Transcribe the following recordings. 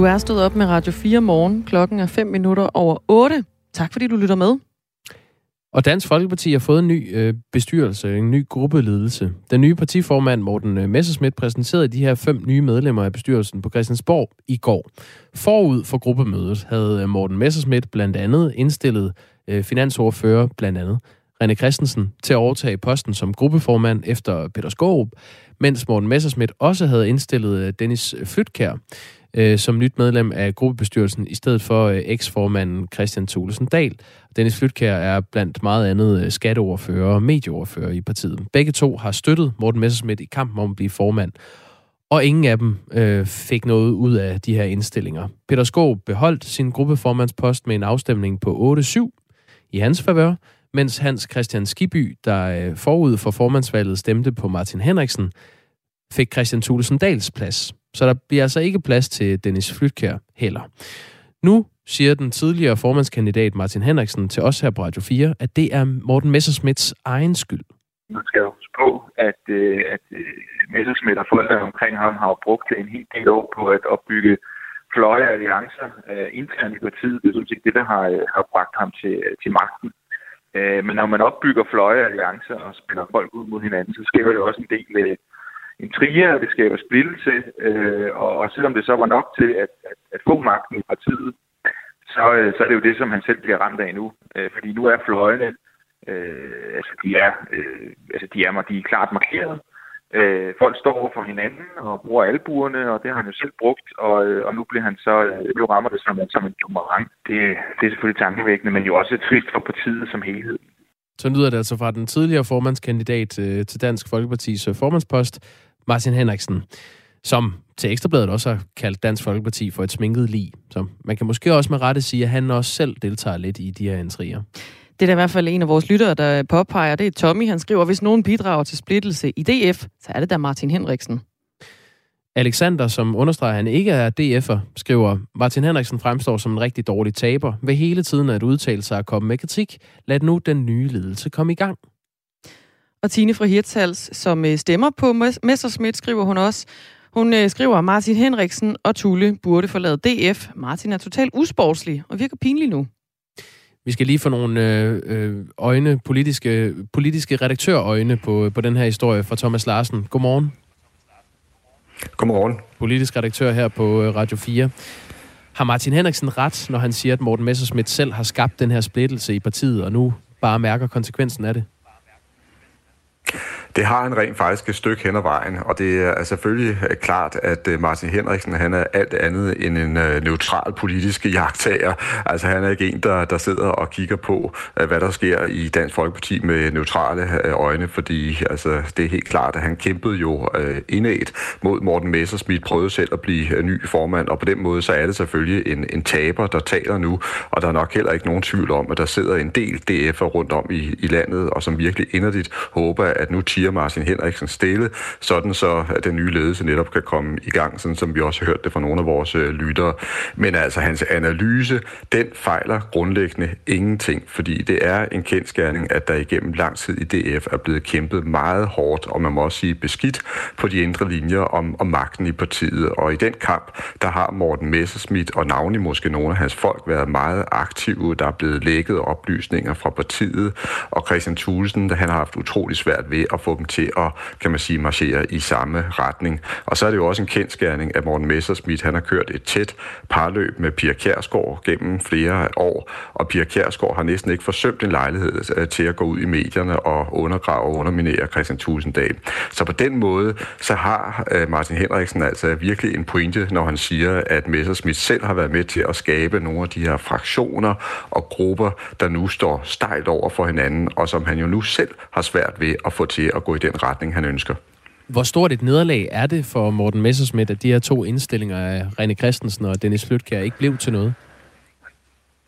Du er stået op med Radio 4 morgen. Klokken er 5 minutter over 8. Tak fordi du lytter med. Og Dansk Folkeparti har fået en ny øh, bestyrelse, en ny gruppeledelse. Den nye partiformand Morten øh, Messerschmidt præsenterede de her fem nye medlemmer af bestyrelsen på Christiansborg i går. Forud for gruppemødet havde øh, Morten Messerschmidt blandt andet indstillet øh, finansordfører, blandt andet René Christensen, til at overtage posten som gruppeformand efter Peter Skårup, mens Morten Messerschmidt også havde indstillet øh, Dennis Flytkær øh, som nyt medlem af gruppebestyrelsen, i stedet for øh, eksformanden Christian Thulesen Dahl. Dennis Flytkær er blandt meget andet øh, skatteordfører og medieordfører i partiet. Begge to har støttet Morten Messerschmidt i kampen om at blive formand, og ingen af dem øh, fik noget ud af de her indstillinger. Peter Skov beholdt sin gruppeformandspost med en afstemning på 8-7 i hans favør, mens Hans Christian Skiby, der øh, forud for formandsvalget stemte på Martin Henriksen, fik Christian Thulesen Dahls plads. Så der bliver altså ikke plads til Dennis Flytkær heller. Nu siger den tidligere formandskandidat Martin Henriksen til os her på Radio 4, at det er Morten Messersmiths egen skyld. Man skal jo huske på, at, øh, at øh, Messersmith og folk omkring ham har brugt en hel del år på at opbygge fløje alliancer uh, internt i partiet. Det er sådan set det, der har, har bragt ham til, til magten. Uh, men når man opbygger fløje alliancer og spiller folk ud mod hinanden, så skaber det også en del uh, intriger, det skaber splittelse, øh, og, og selvom det så var nok til at, at, at få magten i partiet, så, øh, så er det jo det, som han selv bliver ramt af nu. Øh, fordi nu er fløjene, øh, altså de er, øh, altså de er, de er klart markeret. Øh, folk står over for hinanden og bruger albuerne, og det har han jo selv brugt, og, øh, og nu bliver han så, øh, nu rammer det som, som en boomerang. Det, det er selvfølgelig tankevækkende, men jo også trist for partiet som helhed. Så lyder det altså fra den tidligere formandskandidat øh, til Dansk Folkepartis øh, formandspost, Martin Henriksen, som til Ekstrabladet også har kaldt Dansk Folkeparti for et sminket lig. Så man kan måske også med rette sige, at han også selv deltager lidt i de her intriger. Det er der i hvert fald en af vores lyttere, der påpeger. Det er Tommy. Han skriver, hvis nogen bidrager til splittelse i DF, så er det da Martin Henriksen. Alexander, som understreger, at han ikke er DF'er, skriver, Martin Henriksen fremstår som en rigtig dårlig taber ved hele tiden at udtale sig og komme med kritik. Lad nu den nye ledelse komme i gang. Og Tine fra Hirtshals, som øh, stemmer på Messerschmidt, skriver hun også. Hun øh, skriver, Martin Henriksen og Tulle burde forlade DF. Martin er totalt usportslig og virker pinlig nu. Vi skal lige få nogle øh, øjne, politiske, politiske redaktørøjne på, på den her historie fra Thomas Larsen. Godmorgen. Godmorgen. Politisk redaktør her på Radio 4. Har Martin Henriksen ret, når han siger, at Morten Messerschmidt selv har skabt den her splittelse i partiet, og nu bare mærker konsekvensen af det? Det har han rent faktisk et stykke hen ad vejen, og det er selvfølgelig øh, klart, at øh, Martin Henriksen han er alt andet end en øh, neutral politisk jagttager. Altså han er ikke en, der, der sidder og kigger på, hvad der sker i Dansk Folkeparti med neutrale øjne, fordi altså, det er helt klart, at han kæmpede jo øh, indædt mod Morten Messersmith, prøvede selv at blive ny formand, og på den måde så er det selvfølgelig en, en taber, der taler nu, og der er nok heller ikke nogen tvivl om, at der sidder en del DF'er rundt om i, i landet, og som virkelig inderligt håber, at nu siger Martin Henriksen stille, sådan så at den nye ledelse netop kan komme i gang, sådan som vi også har hørt det fra nogle af vores øh, lyttere. Men altså hans analyse, den fejler grundlæggende ingenting, fordi det er en kendskærning, at der igennem lang tid i DF er blevet kæmpet meget hårdt, og man må også sige beskidt på de indre linjer om, om magten i partiet. Og i den kamp, der har Morten Messerschmidt og navnlig måske nogle af hans folk været meget aktive. Der er blevet lækket oplysninger fra partiet, og Christian Thulesen, han har haft utrolig svært ved at få dem til at, kan man sige, marchere i samme retning. Og så er det jo også en kendskærning, at Morten Messersmith, han har kørt et tæt parløb med Pia Kjærsgaard gennem flere år, og Pia Kjærsgaard har næsten ikke forsømt en lejlighed øh, til at gå ud i medierne og undergrave og underminere Christian Tusinddal. Så på den måde, så har øh, Martin Henriksen altså virkelig en pointe, når han siger, at Messersmith selv har været med til at skabe nogle af de her fraktioner og grupper, der nu står stejlt over for hinanden, og som han jo nu selv har svært ved at få til at gå i den retning, han ønsker. Hvor stort et nederlag er det for Morten Messersmith, at de her to indstillinger af René Christensen og Dennis Flytkær ikke blev til noget?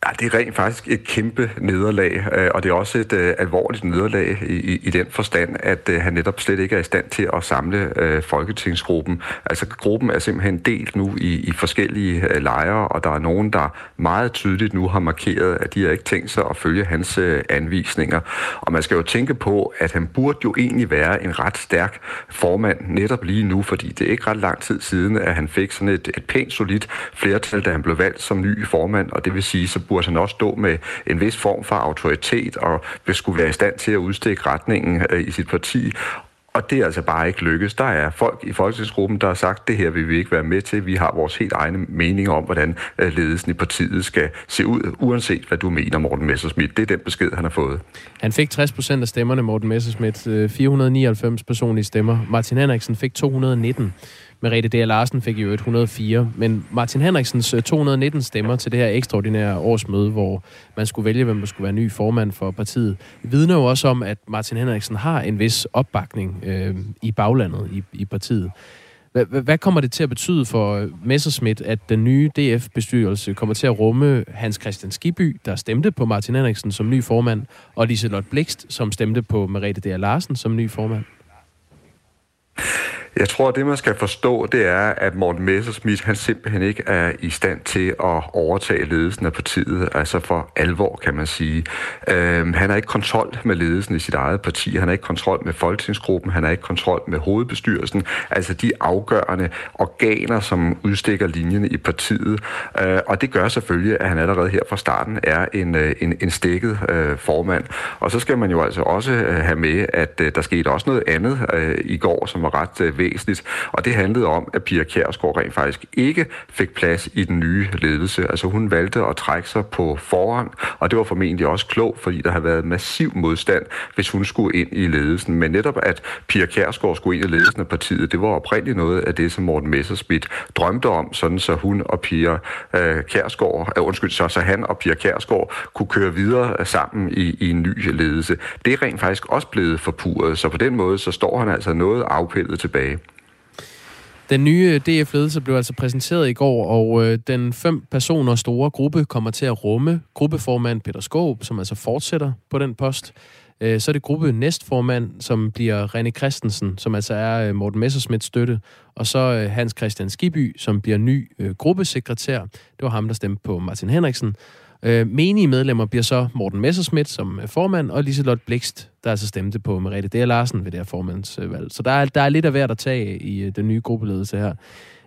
Ja, det er rent faktisk et kæmpe nederlag, øh, og det er også et uh, alvorligt nederlag i, i, i den forstand, at uh, han netop slet ikke er i stand til at samle uh, folketingsgruppen. Altså gruppen er simpelthen delt nu i, i forskellige uh, lejre, og der er nogen, der meget tydeligt nu har markeret, at de har ikke tænkt sig at følge hans uh, anvisninger. Og man skal jo tænke på, at han burde jo egentlig være en ret stærk formand netop lige nu, fordi det er ikke ret lang tid siden, at han fik sådan et, et pænt solidt flertal, da han blev valgt som ny formand, og det vil sige, så burde han også stå med en vis form for autoritet og skulle være i stand til at udstikke retningen øh, i sit parti. Og det er altså bare ikke lykkes. Der er folk i folketingsgruppen, der har sagt, det her vil vi ikke være med til. Vi har vores helt egne meninger om, hvordan øh, ledelsen i partiet skal se ud, uanset hvad du mener, Morten Messersmith. Det er den besked, han har fået. Han fik 60 procent af stemmerne, Morten Messersmith. Øh, 499 personlige stemmer. Martin Henriksen fik 219. Merete D. Larsen fik jo 104, men Martin Henriksens øh, 219 stemmer til det her ekstraordinære årsmøde, hvor man skulle vælge, hvem der skulle være ny formand for partiet, vidner jo også om, at Martin Henriksen har en vis opbakning øh, i baglandet i, i partiet. Hvad kommer det til at betyde for øh, Messerschmidt, at den nye DF-bestyrelse kommer til at rumme Hans Christian Skiby, der stemte på Martin Henriksen som ny formand, og Liselot Blikst, som stemte på Merete D. Larsen som ny formand? Jeg tror, at det, man skal forstå, det er, at Morten Messerschmidt, han simpelthen ikke er i stand til at overtage ledelsen af partiet, altså for alvor, kan man sige. Øhm, han har ikke kontrol med ledelsen i sit eget parti, han har ikke kontrol med folketingsgruppen, han har ikke kontrol med hovedbestyrelsen, altså de afgørende organer, som udstikker linjerne i partiet. Øh, og det gør selvfølgelig, at han allerede her fra starten er en, øh, en, en stikket øh, formand. Og så skal man jo altså også øh, have med, at øh, der skete også noget andet øh, i går, som var ret øh, væsentligt, og det handlede om, at Pia Kjærsgaard rent faktisk ikke fik plads i den nye ledelse. Altså hun valgte at trække sig på forhånd, og det var formentlig også klogt, fordi der har været massiv modstand, hvis hun skulle ind i ledelsen. Men netop at Pia Kjærsgaard skulle ind i ledelsen af partiet, det var oprindeligt noget af det, som Morten Messerschmidt drømte om, sådan så hun og Pia øh, Kjærsgaard, øh, undskyld, så, så han og Pia Kjærsgaard kunne køre videre øh, sammen i, i en ny ledelse. Det er rent faktisk også blevet forpurret, så på den måde, så står han altså noget afpillet tilbage. Den nye DF-ledelse blev altså præsenteret i går, og øh, den fem personer store gruppe kommer til at rumme gruppeformand Peter Skåb, som altså fortsætter på den post. Øh, så er det gruppe næstformand, som bliver René Christensen, som altså er øh, Morten Messersmiths støtte, og så øh, Hans Christian Skiby, som bliver ny øh, gruppesekretær. Det var ham, der stemte på Martin Henriksen. Øh, menige medlemmer bliver så Morten Messerschmidt som øh, formand, og Liselot Blikst, der altså stemte på Merete D. Larsen ved det her formandsvalg. Så der er, der er lidt af hvert at tage i øh, den nye gruppeledelse her.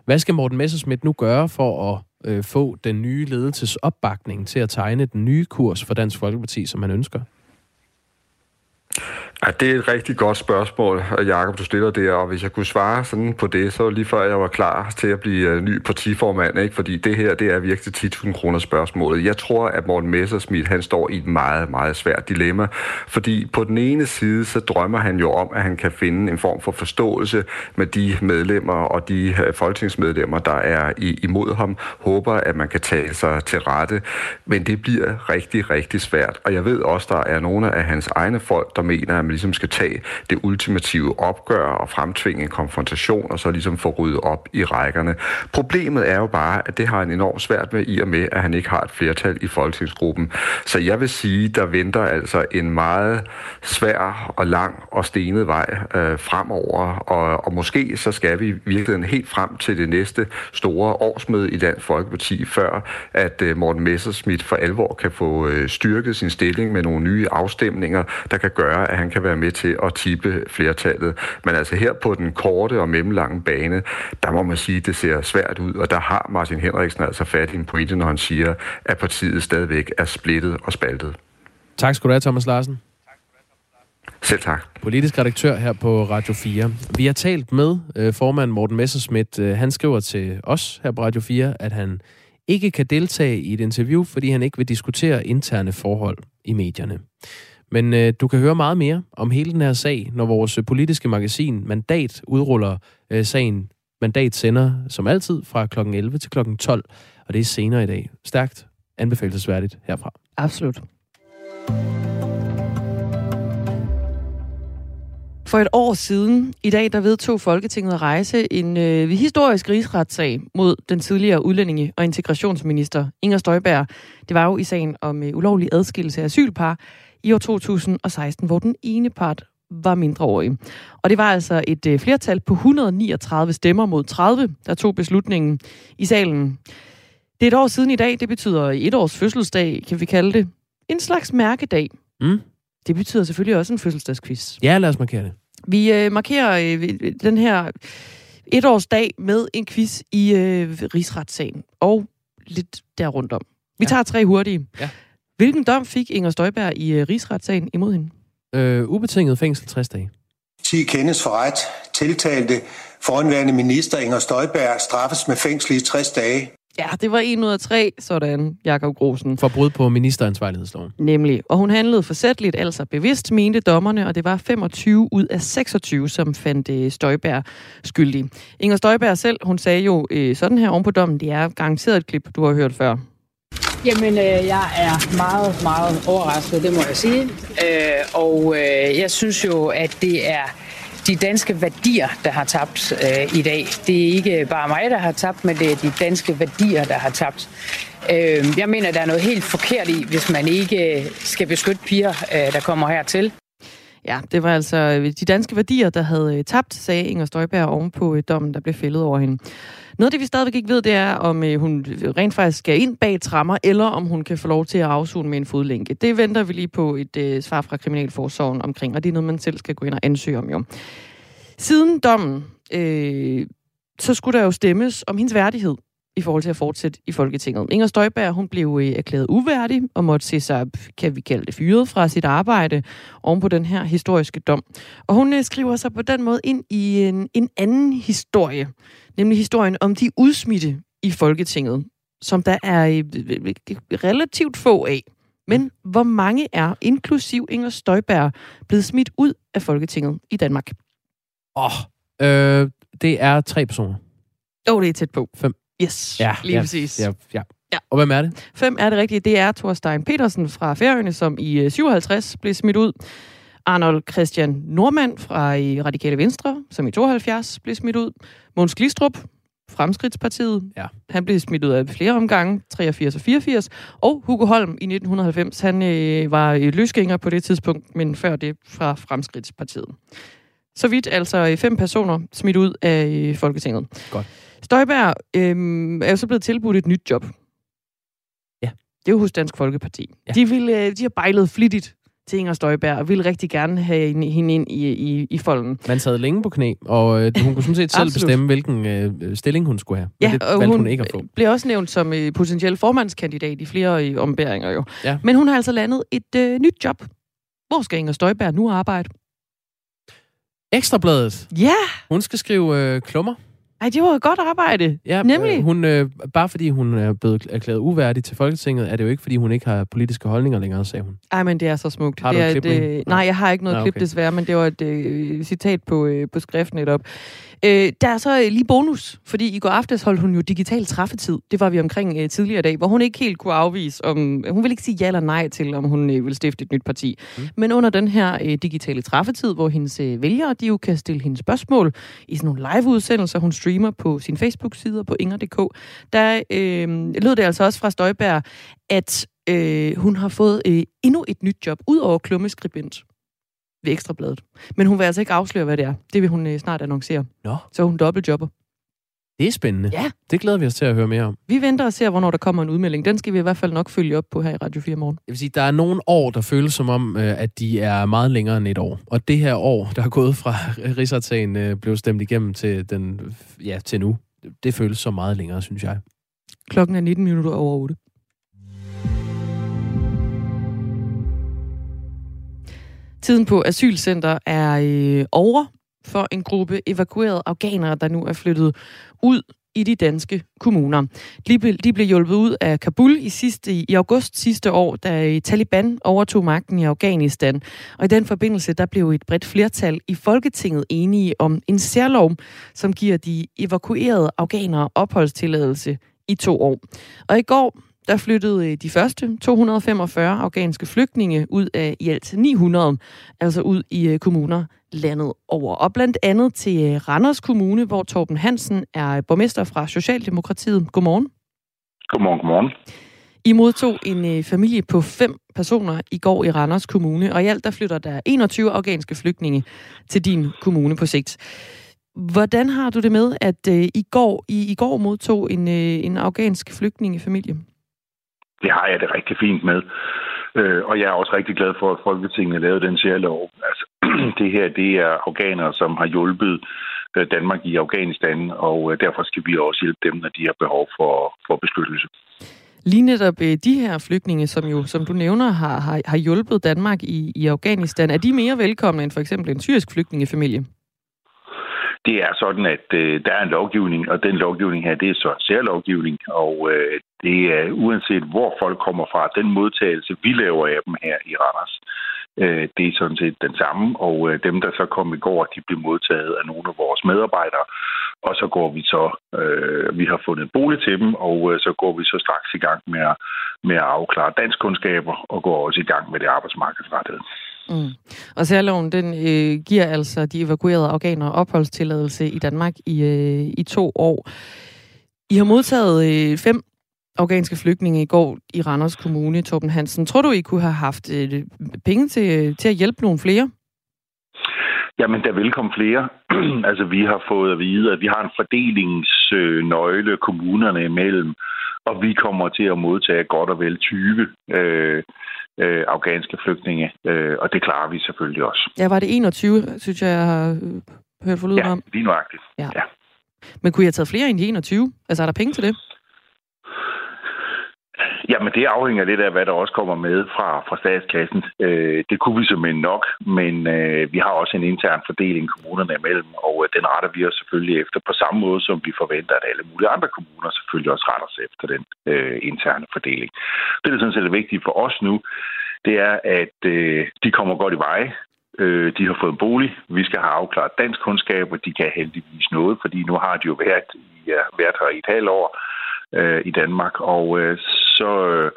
Hvad skal Morten Messerschmidt nu gøre for at øh, få den nye ledelses opbakning til at tegne den nye kurs for Dansk Folkeparti, som man ønsker? Ja, det er et rigtig godt spørgsmål, øh, Jakob, du stiller det, og hvis jeg kunne svare sådan på det, så lige før jeg var klar til at blive øh, ny partiformand, ikke? fordi det her, det er virkelig 10.000 kroner spørgsmålet. Jeg tror, at Morten Messersmith, han står i et meget, meget svært dilemma, fordi på den ene side, så drømmer han jo om, at han kan finde en form for forståelse med de medlemmer og de øh, folketingsmedlemmer, der er i, imod ham, håber, at man kan tale sig til rette, men det bliver rigtig, rigtig svært, og jeg ved også, der er nogle af hans egne folk, der mener, man ligesom skal tage det ultimative opgør og fremtvinge en konfrontation, og så ligesom få ryddet op i rækkerne. Problemet er jo bare, at det har han enormt svært med, i og med, at han ikke har et flertal i folketingsgruppen. Så jeg vil sige, der venter altså en meget svær og lang og stenet vej øh, fremover, og, og måske så skal vi virkelig helt frem til det næste store årsmøde i Dansk Folkeparti, før at øh, Morten Messerschmidt for alvor kan få øh, styrket sin stilling med nogle nye afstemninger, der kan gøre, at han kan være med til at tippe flertallet. Men altså her på den korte og mellemlange bane, der må man sige, at det ser svært ud, og der har Martin Henriksen altså fat i en pointe, når han siger, at partiet stadigvæk er splittet og spaltet. Tak skal du have, Thomas Larsen. Selv tak. Politisk redaktør her på Radio 4. Vi har talt med øh, formand Morten Messerschmidt. Øh, han skriver til os her på Radio 4, at han ikke kan deltage i et interview, fordi han ikke vil diskutere interne forhold i medierne. Men øh, du kan høre meget mere om hele den her sag, når vores øh, politiske magasin Mandat udruller øh, sagen. Mandat sender som altid fra kl. 11 til kl. 12, og det er senere i dag. Stærkt anbefalesværdigt herfra. Absolut. For et år siden, i dag, der vedtog Folketinget at rejse en øh, historisk rigsretssag mod den tidligere udlændinge- og integrationsminister Inger Støjberg. Det var jo i sagen om øh, ulovlig adskillelse af asylpar i år 2016, hvor den ene part var mindreårig. Og det var altså et øh, flertal på 139 stemmer mod 30, der tog beslutningen i salen. Det er et år siden i dag, det betyder et års fødselsdag, kan vi kalde det. En slags mærkedag. Mm. Det betyder selvfølgelig også en fødselsdagsquiz. Ja, lad os markere det. Vi øh, markerer øh, den her etårsdag med en quiz i øh, rigsretssagen og lidt der rundt om. Vi Ja. tager tre hurtige. Ja. Hvilken dom fik Inger Støjberg i øh, rigsretssagen imod hende? Øh, ubetinget fængsel 60 dage. 10 kendes for ret. Tiltalte foranværende minister Inger Støjberg straffes med fængsel i 60 dage. Ja, det var en ud af tre, sådan Jakob Grosen. For brud på ministeransvarlighedsloven. Nemlig. Og hun handlede forsætteligt, altså bevidst, mente dommerne, og det var 25 ud af 26, som fandt øh, Støjberg skyldig. Inger Støjberg selv, hun sagde jo øh, sådan her oven på dommen, det er garanteret et klip, du har hørt før. Jamen, øh, jeg er meget, meget overrasket, det må jeg sige. Øh, og øh, jeg synes jo, at det er de danske værdier, der har tabt øh, i dag. Det er ikke bare mig, der har tabt, men det er de danske værdier, der har tabt. Øh, jeg mener, der er noget helt forkert i, hvis man ikke skal beskytte piger, øh, der kommer hertil. Ja, det var altså øh, de danske værdier, der havde øh, tabt, sagde Inger Støjberg oven på øh, dommen, der blev fældet over hende. Noget af det, vi stadigvæk ikke ved, det er, om øh, hun rent faktisk skal ind bag trammer, eller om hun kan få lov til at afsone med en fodlænke. Det venter vi lige på et øh, svar fra Kriminalforsorgen omkring, og det er noget, man selv skal gå ind og ansøge om jo. Siden dommen, øh, så skulle der jo stemmes om hendes værdighed i forhold til at fortsætte i Folketinget. Inger Støjberg, hun blev øh, erklæret uværdig og måtte se sig, kan vi kalde det, fyret fra sit arbejde oven på den her historiske dom. Og hun øh, skriver sig på den måde ind i en, en anden historie, nemlig historien om de udsmitte i Folketinget, som der er øh, øh, relativt få af. Men hvor mange er, inklusiv Inger Støjberg, blevet smidt ud af Folketinget i Danmark? Åh, oh, øh, det er tre personer. Jo, oh, det er tæt på. Fem. Yes, Ja, lige ja, præcis. Ja, ja. Ja. Og hvem er det? Fem er det rigtige. Det er Thorstein Petersen fra Færøerne, som i øh, 57 blev smidt ud. Arnold Christian Normand fra i Radikale Venstre, som i 72 blev smidt ud. Måns Glistrup, Fremskridtspartiet. Ja. Han blev smidt ud af flere omgange, 83 og 84. Og Hugo Holm i 1990, han øh, var løsgænger på det tidspunkt, men før det fra Fremskridtspartiet. Så vidt altså øh, fem personer smidt ud af øh, Folketinget. Godt. Støjberg øh, er jo så blevet tilbudt et nyt job. Ja. Det er jo hos Dansk Folkeparti. Ja. De, ville, øh, de har bejlet flittigt til Inger Støjberg, og ville rigtig gerne have hende ind i, i, i folden. Man sad længe på knæ, og øh, hun kunne sådan set selv bestemme, hvilken øh, stilling hun skulle have. Men det og hun, hun ikke at få. blev også nævnt som øh, potentiel formandskandidat i flere øh, ombæringer jo. Ja. Men hun har altså landet et øh, nyt job. Hvor skal Inger Støjberg nu arbejde? Ekstrabladet. Ja, Hun skal skrive øh, klummer. Ej, det var et godt arbejde. Ja, Nemlig. Øh, hun, øh, bare fordi hun er blevet erklæret uværdig til Folketinget, er det jo ikke, fordi hun ikke har politiske holdninger længere, sagde hun. Ej, men det er så smukt. Har du det er et øh, nej, jeg har ikke noget Nå, klip okay. desværre, men det var et øh, citat på, øh, på skriften netop. Øh, der er så øh, lige bonus, fordi i går aftes holdt hun jo digital træffetid. Det var vi omkring øh, tidligere i dag, hvor hun ikke helt kunne afvise, om hun ville ikke sige ja eller nej til, om hun øh, ville stifte et nyt parti. Mm. Men under den her øh, digitale træffetid, hvor hendes øh, vælgere, de jo kan stille hendes spørgsmål i sådan nogle live-udsendelser, hun streamer på sin Facebook-side og på inger.dk, der øh, lød det altså også fra Støjberg, at øh, hun har fået øh, endnu et nyt job, ud over klummeskribent ved Ekstrabladet. Men hun vil altså ikke afsløre, hvad det er. Det vil hun øh, snart annoncere. Nå. Så hun dobbeltjobber. Det er spændende. Ja. Det glæder vi os til at høre mere om. Vi venter og ser, hvornår der kommer en udmelding. Den skal vi i hvert fald nok følge op på her i Radio 4 morgen. Jeg vil sige, der er nogle år, der føles som om, øh, at de er meget længere end et år. Og det her år, der er gået fra Rigsretssagen øh, blev stemt igennem til, den, ja, til nu, det føles så meget længere, synes jeg. Klokken er 19 minutter over 8. Tiden på asylcenter er øh, over for en gruppe evakuerede afghanere, der nu er flyttet ud i de danske kommuner. De blev, de blev hjulpet ud af Kabul i, sidste, i august sidste år, da øh, Taliban overtog magten i Afghanistan. Og i den forbindelse, der blev et bredt flertal i Folketinget enige om en særlov, som giver de evakuerede afghanere opholdstilladelse i to år. Og i går, der flyttede øh, de første 245 afghanske flygtninge ud af i alt 900, altså ud i øh, kommuner landet over. Og blandt andet til øh, Randers Kommune, hvor Torben Hansen er borgmester fra Socialdemokratiet. Godmorgen. Godmorgen, godmorgen. I modtog en familie på fem personer i går i Randers Kommune, og i alt der flytter der 21 afghanske flygtninge til din kommune på sigt. Hvordan har du det med, at øh, i går i, i går modtog en, øh, en afghansk flygtningefamilie? Det har jeg det rigtig fint med. Øh, og jeg er også rigtig glad for, at Folketinget lavede den særlov. Altså, det her, det er afghanere, som har hjulpet øh, Danmark i Afghanistan, og øh, derfor skal vi også hjælpe dem, når de har behov for, for beskyttelse. Lige netop øh, de her flygtninge, som jo, som du nævner, har, har, har hjulpet Danmark i, i Afghanistan, er de mere velkomne end for eksempel en syrisk flygtningefamilie? Det er sådan, at øh, der er en lovgivning, og den lovgivning her, det er så særlovgivning, og øh, det er uanset hvor folk kommer fra, den modtagelse, vi laver af dem her i Randers, øh, det er sådan set den samme, og øh, dem, der så kom i går, de blev modtaget af nogle af vores medarbejdere, og så går vi så, øh, vi har fundet bolig til dem, og øh, så går vi så straks i gang med at, med at afklare danskkundskaber, og går også i gang med det arbejdsmarkedsrettede. Mm. Og særloven, den øh, giver altså de evakuerede afghanere opholdstilladelse i Danmark i, øh, i to år. I har modtaget øh, fem afghanske flygtninge i går i Randers Kommune, Torben Hansen. Tror du, I kunne have haft øh, penge til, øh, til at hjælpe nogle flere? Jamen, der vil komme flere. altså, vi har fået at vide, at vi har en fordelingsnøgle kommunerne imellem, og vi kommer til at modtage godt og vel 20 øh, øh, afghanske flygtninge, øh, og det klarer vi selvfølgelig også. Ja, var det 21, synes jeg, jeg har øh, hørt forleden ja, om? Ja, lige nuagtigt. Ja. ja. Men kunne jeg have taget flere end de 21? Altså, er der penge til det? Jamen, det afhænger lidt af, hvad der også kommer med fra, fra statskassen. Øh, det kunne vi simpelthen nok, men øh, vi har også en intern fordeling kommunerne imellem, og øh, den retter vi os selvfølgelig efter på samme måde, som vi forventer, at alle mulige andre kommuner selvfølgelig også retter sig efter den øh, interne fordeling. Det, der sådan set er vigtigt for os nu, det er, at øh, de kommer godt i vej. Øh, de har fået en bolig. Vi skal have afklaret dansk kundskab, og de kan heldigvis noget, fordi nu har de jo været, i, øh, været her i et halvt år øh, i Danmark, og øh, så øh,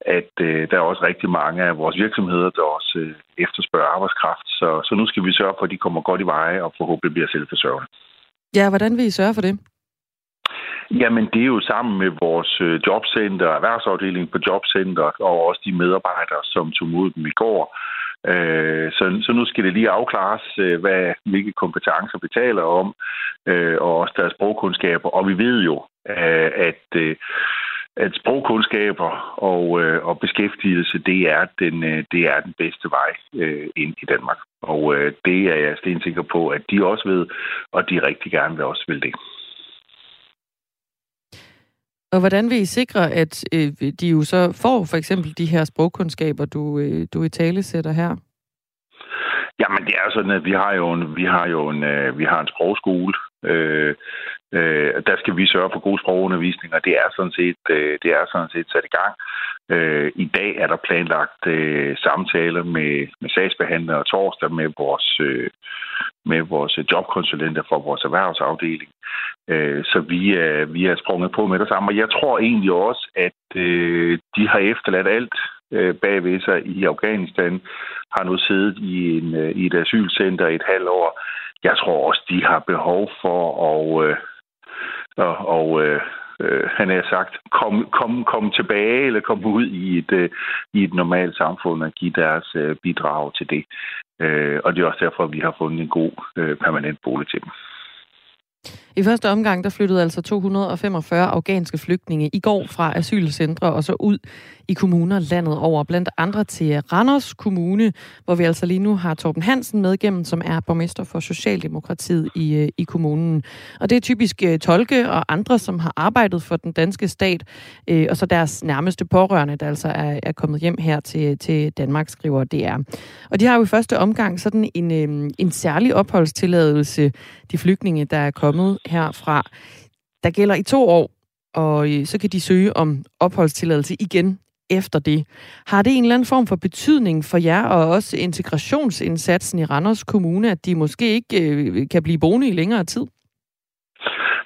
at øh, der er også rigtig mange af vores virksomheder, der også øh, efterspørger arbejdskraft. Så, så nu skal vi sørge for, at de kommer godt i veje og forhåbentlig bliver selvforsørgende. Ja, hvordan vil I sørge for det? Jamen, det er jo sammen med vores øh, jobcenter, erhvervsafdeling på jobcenter og også de medarbejdere, som tog mod dem i går. Øh, så, så nu skal det lige afklares, øh, hvad, hvilke kompetencer vi taler om, øh, og også deres sprogkundskaber. Og vi ved jo, øh, at at sprogkundskaber og, øh, og beskæftigelse, det er, den, øh, det er den bedste vej øh, ind i Danmark. Og øh, det er jeg stensikker på, at de også ved, og de rigtig gerne vil også vil det. Og hvordan vil I sikre, at øh, de jo så får for eksempel de her sprogkundskaber, du, øh, du i tale sætter her? Jamen, det er jo sådan, at vi har jo en, vi har jo en, øh, vi har en sprogskole, øh, Øh, der skal vi sørge for god sprogundervisning, og det er sådan set, øh, det er sådan set sat i gang. Øh, I dag er der planlagt øh, samtaler med, med sagsbehandlere torsdag med vores, øh, med vores jobkonsulenter for vores erhvervsafdeling. Øh, så vi er, vi er sprunget på med det samme. Og jeg tror egentlig også, at øh, de har efterladt alt øh, bagved sig i Afghanistan, har nu siddet i, en, øh, i et asylcenter i et halvt år. Jeg tror også, de har behov for at... Øh, og, og øh, øh, han har sagt, kom, kom, kom tilbage eller kom ud i et, øh, i et normalt samfund og give deres øh, bidrag til det. Øh, og det er også derfor, at vi har fundet en god øh, permanent bolig til dem. I første omgang der flyttede altså 245 afghanske flygtninge i går fra asylcentre og så ud i kommuner landet over, blandt andre til Randers Kommune, hvor vi altså lige nu har Torben Hansen med igennem, som er borgmester for Socialdemokratiet i, øh, i kommunen. Og det er typisk øh, tolke og andre, som har arbejdet for den danske stat, øh, og så deres nærmeste pårørende, der altså er, er kommet hjem her til, til Danmark, skriver DR. Og de har jo i første omgang sådan en, øh, en særlig opholdstilladelse, de flygtninge, der er kommet herfra, der gælder i to år, og øh, så kan de søge om opholdstilladelse igen efter det. Har det en eller anden form for betydning for jer og også integrationsindsatsen i Randers Kommune, at de måske ikke øh, kan blive boende i længere tid?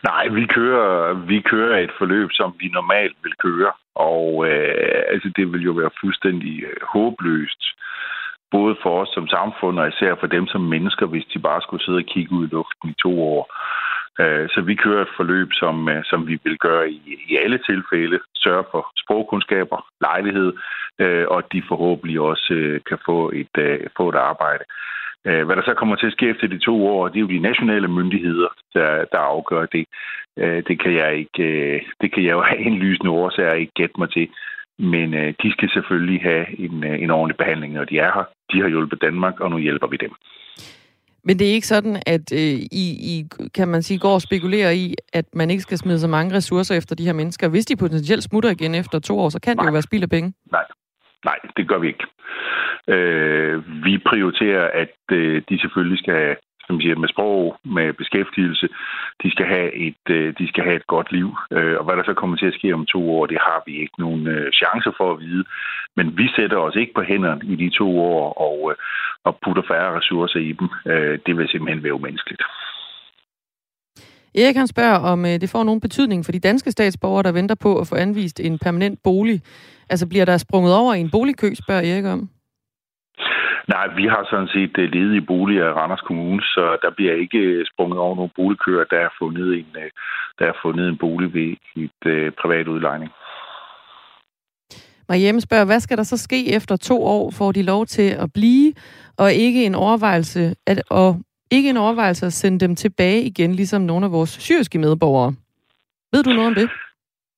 Nej, vi kører, vi kører et forløb, som vi normalt vil køre. Og øh, altså, det vil jo være fuldstændig øh, håbløst, både for os som samfund, og især for dem som mennesker, hvis de bare skulle sidde og kigge ud i luften i to år. Øh, så vi kører et forløb, som, øh, som vi vil gøre i, i alle tilfælde. Sørge for sprogkundskaber, lejlighed, øh, og at de forhåbentlig også øh, kan få et, få et arbejde. Hvad der så kommer til at ske efter de to år, det er jo de nationale myndigheder, der, der afgør det. Det kan jeg ikke, det kan jeg jo have en lysende årsager ikke gætte mig til. Men de skal selvfølgelig have en, en ordentlig behandling, når de er her. De har hjulpet Danmark, og nu hjælper vi dem. Men det er ikke sådan, at øh, I, I, kan man sige, går og spekulerer i, at man ikke skal smide så mange ressourcer efter de her mennesker. Hvis de potentielt smutter igen efter to år, så kan Nej. det jo være spild af penge. Nej, Nej det gør vi ikke. Øh, vi prioriterer, at øh, de selvfølgelig skal som siger, med sprog, med beskæftigelse. De skal have et, øh, de skal have et godt liv. Øh, og hvad der så kommer til at ske om to år, det har vi ikke nogen øh, chance for at vide. Men vi sætter os ikke på hænderne i de to år og, og putter færre ressourcer i dem. Det vil simpelthen være umenneskeligt. Erik han spørger, om det får nogen betydning for de danske statsborgere, der venter på at få anvist en permanent bolig. Altså bliver der sprunget over i en boligkø, spørger Erik om? Nej, vi har sådan set øh, ledige boliger i Randers Kommune, så der bliver ikke øh, sprunget over nogle boligkøer, der er fundet en, øh, der er fundet en bolig ved et øh, privat udlejning. Marianne spørger, hvad skal der så ske efter to år? Får de lov til at blive, og ikke en overvejelse at, og ikke en overvejelse at sende dem tilbage igen, ligesom nogle af vores syriske medborgere? Ved du noget om det?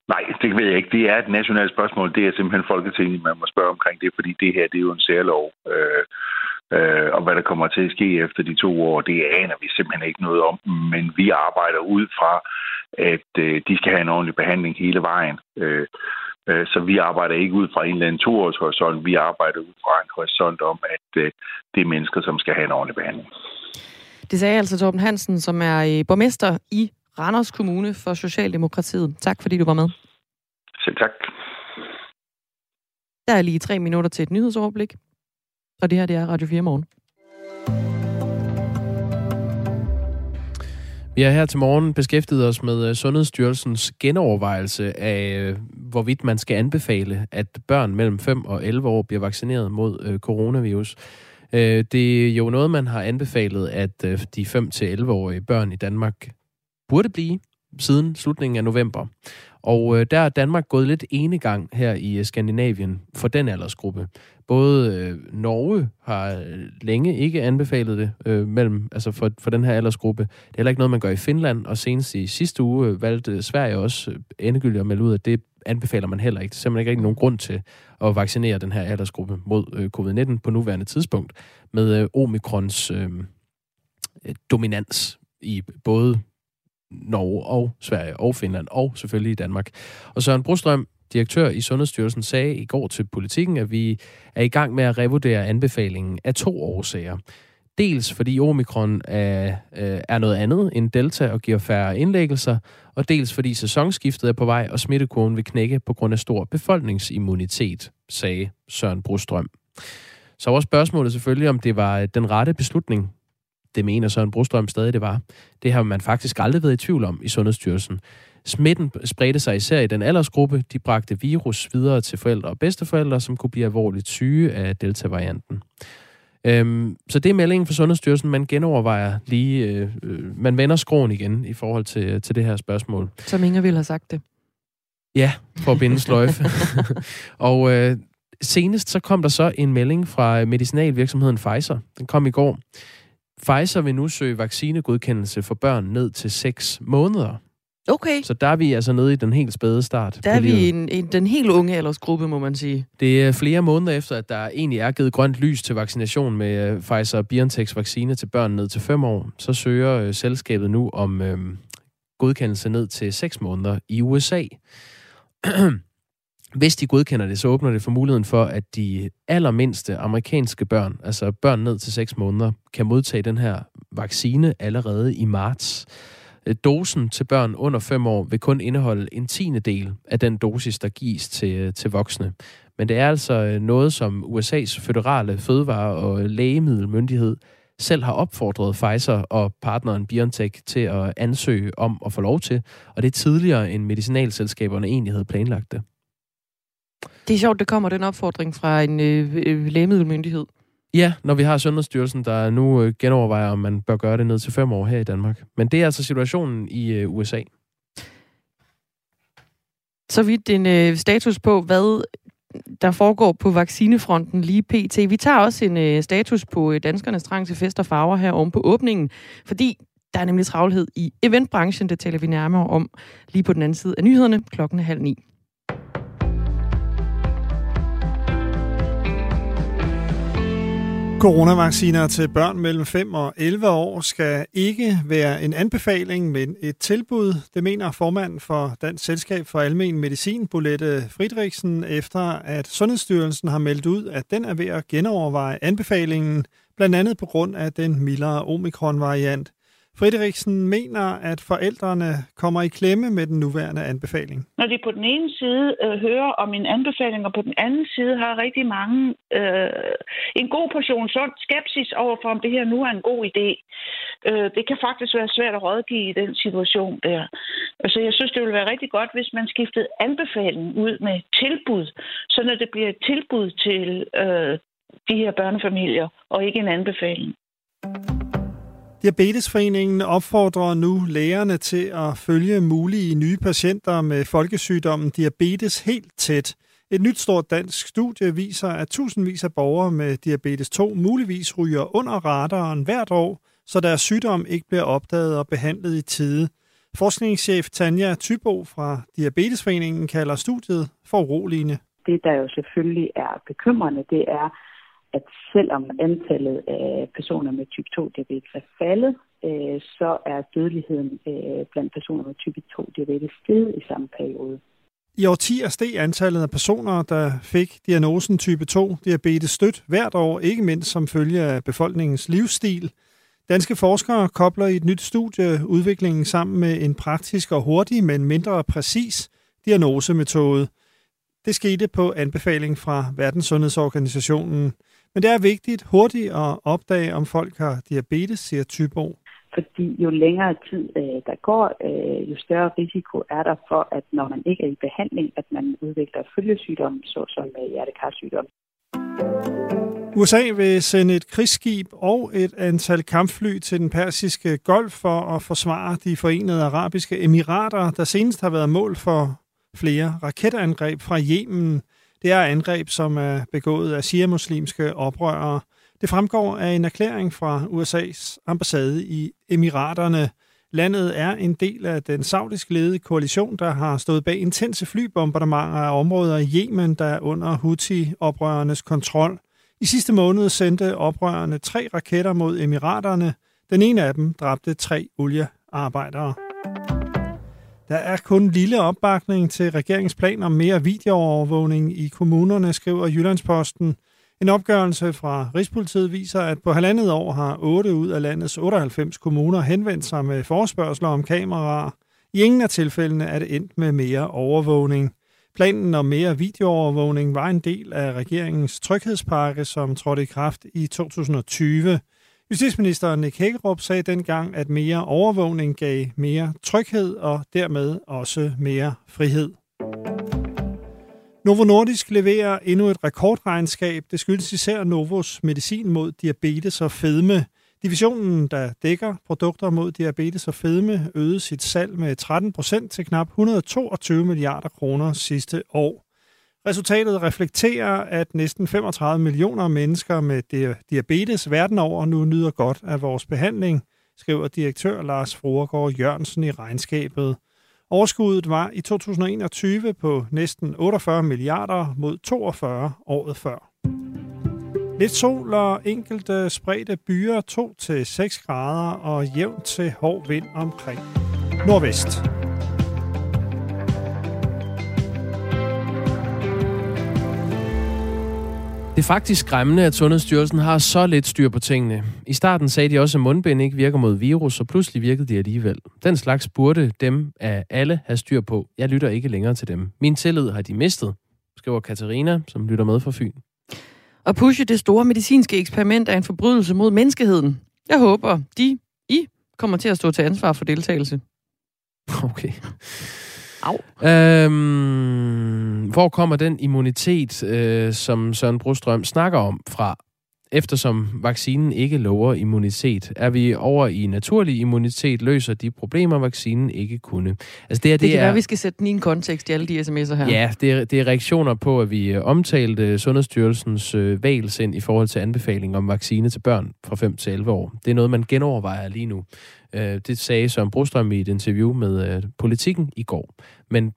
Nej, det ved jeg ikke. Det er et nationalt spørgsmål. Det er simpelthen Folketinget, man må spørge omkring det, fordi det her det er jo en særlov. Øh, øh, og hvad der kommer til at ske efter de to år, det aner vi simpelthen ikke noget om. Men vi arbejder ud fra, at øh, de skal have en ordentlig behandling hele vejen. Øh, øh, så vi arbejder ikke ud fra en eller anden toårshorisont. Vi arbejder ud fra en horisont om, at øh, det er mennesker, som skal have en ordentlig behandling. Det sagde altså Torben Hansen, som er øh, borgmester i Randers Kommune for Socialdemokratiet. Tak fordi du var med. Selv tak. Der er lige tre minutter til et nyhedsoverblik. Og det her, det er Radio 4 morgen. Vi har her til morgen beskæftiget os med øh, Sundhedsstyrelsens genovervejelse af, øh, hvorvidt man skal anbefale, at børn mellem 5 og 11 år bliver vaccineret mod øh, coronavirus. Det er jo noget, man har anbefalet, at de 5-11-årige børn i Danmark burde blive siden slutningen af november. Og øh, der er Danmark gået lidt enegang her i øh, Skandinavien for den aldersgruppe. Både øh, Norge har øh, længe ikke anbefalet det øh, mellem, altså for, for den her aldersgruppe. Det er heller ikke noget, man gør i Finland, og senest i sidste uge øh, valgte Sverige også øh, endegyldigt at melde ud, at det anbefaler man heller ikke. Det er simpelthen ikke rigtig nogen grund til at vaccinere den her aldersgruppe mod øh, covid-19 på nuværende tidspunkt med øh, omikrons øh, øh, dominans i både Norge og Sverige og Finland og selvfølgelig i Danmark. Og Søren Brostrøm, direktør i Sundhedsstyrelsen, sagde i går til politikken, at vi er i gang med at revurdere anbefalingen af to årsager. Dels fordi omikron er, øh, er noget andet end delta og giver færre indlæggelser, og dels fordi sæsonskiftet er på vej, og smittekurven vil knække på grund af stor befolkningsimmunitet, sagde Søren Brostrøm. Så var spørgsmålet selvfølgelig, om det var den rette beslutning det mener Søren Brostrøm stadig, det var. Det har man faktisk aldrig været i tvivl om i Sundhedsstyrelsen. Smitten spredte sig især i den aldersgruppe. De bragte virus videre til forældre og bedsteforældre, som kunne blive alvorligt syge af delta-varianten. Øhm, så det er meldingen for Sundhedsstyrelsen. Man genovervejer lige, øh, øh, man vender skroen igen i forhold til, til det her spørgsmål. Som Inger ville have sagt det. Ja, for at binde sløjfe. og øh, senest så kom der så en melding fra medicinalvirksomheden Pfizer. Den kom i går. Pfizer vil nu søge vaccinegodkendelse for børn ned til 6 måneder. Okay. Så der er vi altså nede i den helt spæde start. Der er vi i en, en, den helt unge aldersgruppe, må man sige. Det er flere måneder efter, at der egentlig er givet grønt lys til vaccination med uh, Pfizer-BioNTechs vaccine til børn ned til 5 år. Så søger uh, selskabet nu om uh, godkendelse ned til 6 måneder i USA. Hvis de godkender det, så åbner det for muligheden for, at de allermindste amerikanske børn, altså børn ned til 6 måneder, kan modtage den her vaccine allerede i marts. Øh, dosen til børn under 5 år vil kun indeholde en tiende del af den dosis, der gives til, øh, til voksne. Men det er altså øh, noget, som USA's føderale fødevare- og lægemiddelmyndighed selv har opfordret Pfizer og partneren BioNTech til at ansøge om at få lov til, og det er tidligere end medicinalselskaberne egentlig havde planlagt det. Det er sjovt, det kommer den opfordring fra en øh, øh, lægemiddelmyndighed. Ja, når vi har Sundhedsstyrelsen, der nu øh, genovervejer, om man bør gøre det ned til fem år her i Danmark. Men det er altså situationen i øh, USA. Så vidt en øh, status på, hvad der foregår på vaccinefronten lige pt. Vi tager også en øh, status på øh, danskernes trang til fest og farver her oven på åbningen, fordi der er nemlig travlhed i eventbranchen. Det taler vi nærmere om lige på den anden side af nyhederne klokken halv ni. Coronavacciner til børn mellem 5 og 11 år skal ikke være en anbefaling, men et tilbud. Det mener formanden for Dansk Selskab for Almen Medicin, Bolette Friedrichsen, efter at Sundhedsstyrelsen har meldt ud, at den er ved at genoverveje anbefalingen, blandt andet på grund af den mildere omikron-variant. Frederiksen mener, at forældrene kommer i klemme med den nuværende anbefaling. Når de på den ene side øh, hører om en anbefaling, og på den anden side har rigtig mange øh, en god portion sund skepsis overfor, om det her nu er en god idé. Øh, det kan faktisk være svært at rådgive i den situation der. Altså, jeg synes, det ville være rigtig godt, hvis man skiftede anbefaling ud med tilbud, så når det bliver et tilbud til øh, de her børnefamilier, og ikke en anbefaling. Diabetesforeningen opfordrer nu lægerne til at følge mulige nye patienter med folkesygdommen diabetes helt tæt. Et nyt stort dansk studie viser, at tusindvis af borgere med diabetes 2 muligvis ryger under radaren hvert år, så deres sygdom ikke bliver opdaget og behandlet i tide. Forskningschef Tanja Tybo fra Diabetesforeningen kalder studiet for uroligende. Det, der jo selvfølgelig er bekymrende, det er, at selvom antallet af personer med type 2-diabetes er faldet, øh, så er dødeligheden øh, blandt personer med type 2-diabetes steget i samme periode. I årtier steg antallet af personer, der fik diagnosen type 2-diabetes stødt hvert år, ikke mindst som følge af befolkningens livsstil. Danske forskere kobler i et nyt studie udviklingen sammen med en praktisk og hurtig, men mindre præcis diagnosemetode. Det skete på anbefaling fra Verdenssundhedsorganisationen. Men det er vigtigt hurtigt at opdage, om folk har diabetes, siger Tybo. Fordi jo længere tid øh, der går, øh, jo større risiko er der for, at når man ikke er i behandling, at man udvikler følgesygdomme, såsom øh, hjertekarsygdom. USA vil sende et krigsskib og et antal kampfly til den persiske golf for at forsvare de forenede arabiske emirater, der senest har været mål for flere raketangreb fra Yemen. Det er angreb, som er begået af shia-muslimske oprørere. Det fremgår af en erklæring fra USA's ambassade i Emiraterne. Landet er en del af den saudisk ledede koalition, der har stået bag intense flybombardementer af områder i Yemen, der er under Houthi-oprørernes kontrol. I sidste måned sendte oprørerne tre raketter mod Emiraterne. Den ene af dem dræbte tre oliearbejdere. Der er kun lille opbakning til regeringsplan om mere videoovervågning i kommunerne, skriver Jyllandsposten. En opgørelse fra Rigspolitiet viser, at på halvandet år har 8 ud af landets 98 kommuner henvendt sig med forspørgseler om kameraer. I ingen af tilfældene er det endt med mere overvågning. Planen om mere videoovervågning var en del af regeringens tryghedspakke, som trådte i kraft i 2020. Justitsministeren Nick Hækkerup sagde dengang, at mere overvågning gav mere tryghed og dermed også mere frihed. Novo Nordisk leverer endnu et rekordregnskab. Det skyldes især Novos medicin mod diabetes og fedme. Divisionen, der dækker produkter mod diabetes og fedme, øgede sit salg med 13 procent til knap 122 milliarder kroner sidste år. Resultatet reflekterer, at næsten 35 millioner mennesker med diabetes verden over nu nyder godt af vores behandling, skriver direktør Lars Froregård Jørgensen i regnskabet. Overskuddet var i 2021 på næsten 48 milliarder mod 42 året før. Lidt sol og enkelte spredte byer 2-6 grader og jævnt til hård vind omkring nordvest. Det er faktisk skræmmende, at Sundhedsstyrelsen har så lidt styr på tingene. I starten sagde de også, at mundbind ikke virker mod virus, og pludselig virkede de alligevel. Den slags burde dem af alle have styr på. Jeg lytter ikke længere til dem. Min tillid har de mistet, skriver Katarina, som lytter med fra Fyn. At pushe det store medicinske eksperiment er en forbrydelse mod menneskeheden. Jeg håber, de, I, kommer til at stå til ansvar for deltagelse. Okay. Au. Øhm, hvor kommer den immunitet, øh, som Søren Brostrøm snakker om fra? Eftersom vaccinen ikke lover immunitet, er vi over i naturlig immunitet, løser de problemer, vaccinen ikke kunne. Altså det, er, det, det kan er, være, at vi skal sætte den i en kontekst i alle de sms'er her. Ja, det er, det er reaktioner på, at vi øh, omtalte Sundhedsstyrelsens øh, valgsind i forhold til anbefaling om vaccine til børn fra 5 til 11 år. Det er noget, man genovervejer lige nu. Øh, det sagde Søren Brostrøm i et interview med øh, Politikken i går. Men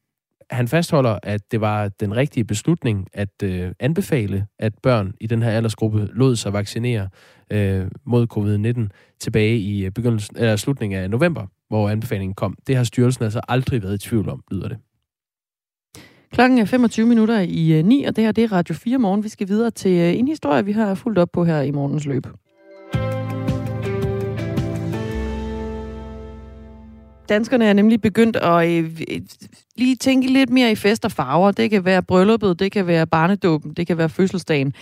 han fastholder, at det var den rigtige beslutning at øh, anbefale, at børn i den her aldersgruppe lod sig vaccinere øh, mod covid-19 tilbage i øh, begyndelsen, eller slutningen af november, hvor anbefalingen kom. Det har styrelsen altså aldrig været i tvivl om, lyder det. Klokken er 25 minutter i øh, 9, og det her det er Radio 4 morgen. Vi skal videre til øh, en historie, vi har fulgt op på her i morgens løb. Danskerne er nemlig begyndt at øh, øh, lige tænke lidt mere i fest og farver. Det kan være brylluppet, det kan være barnedåben, det kan være fødselsdagen.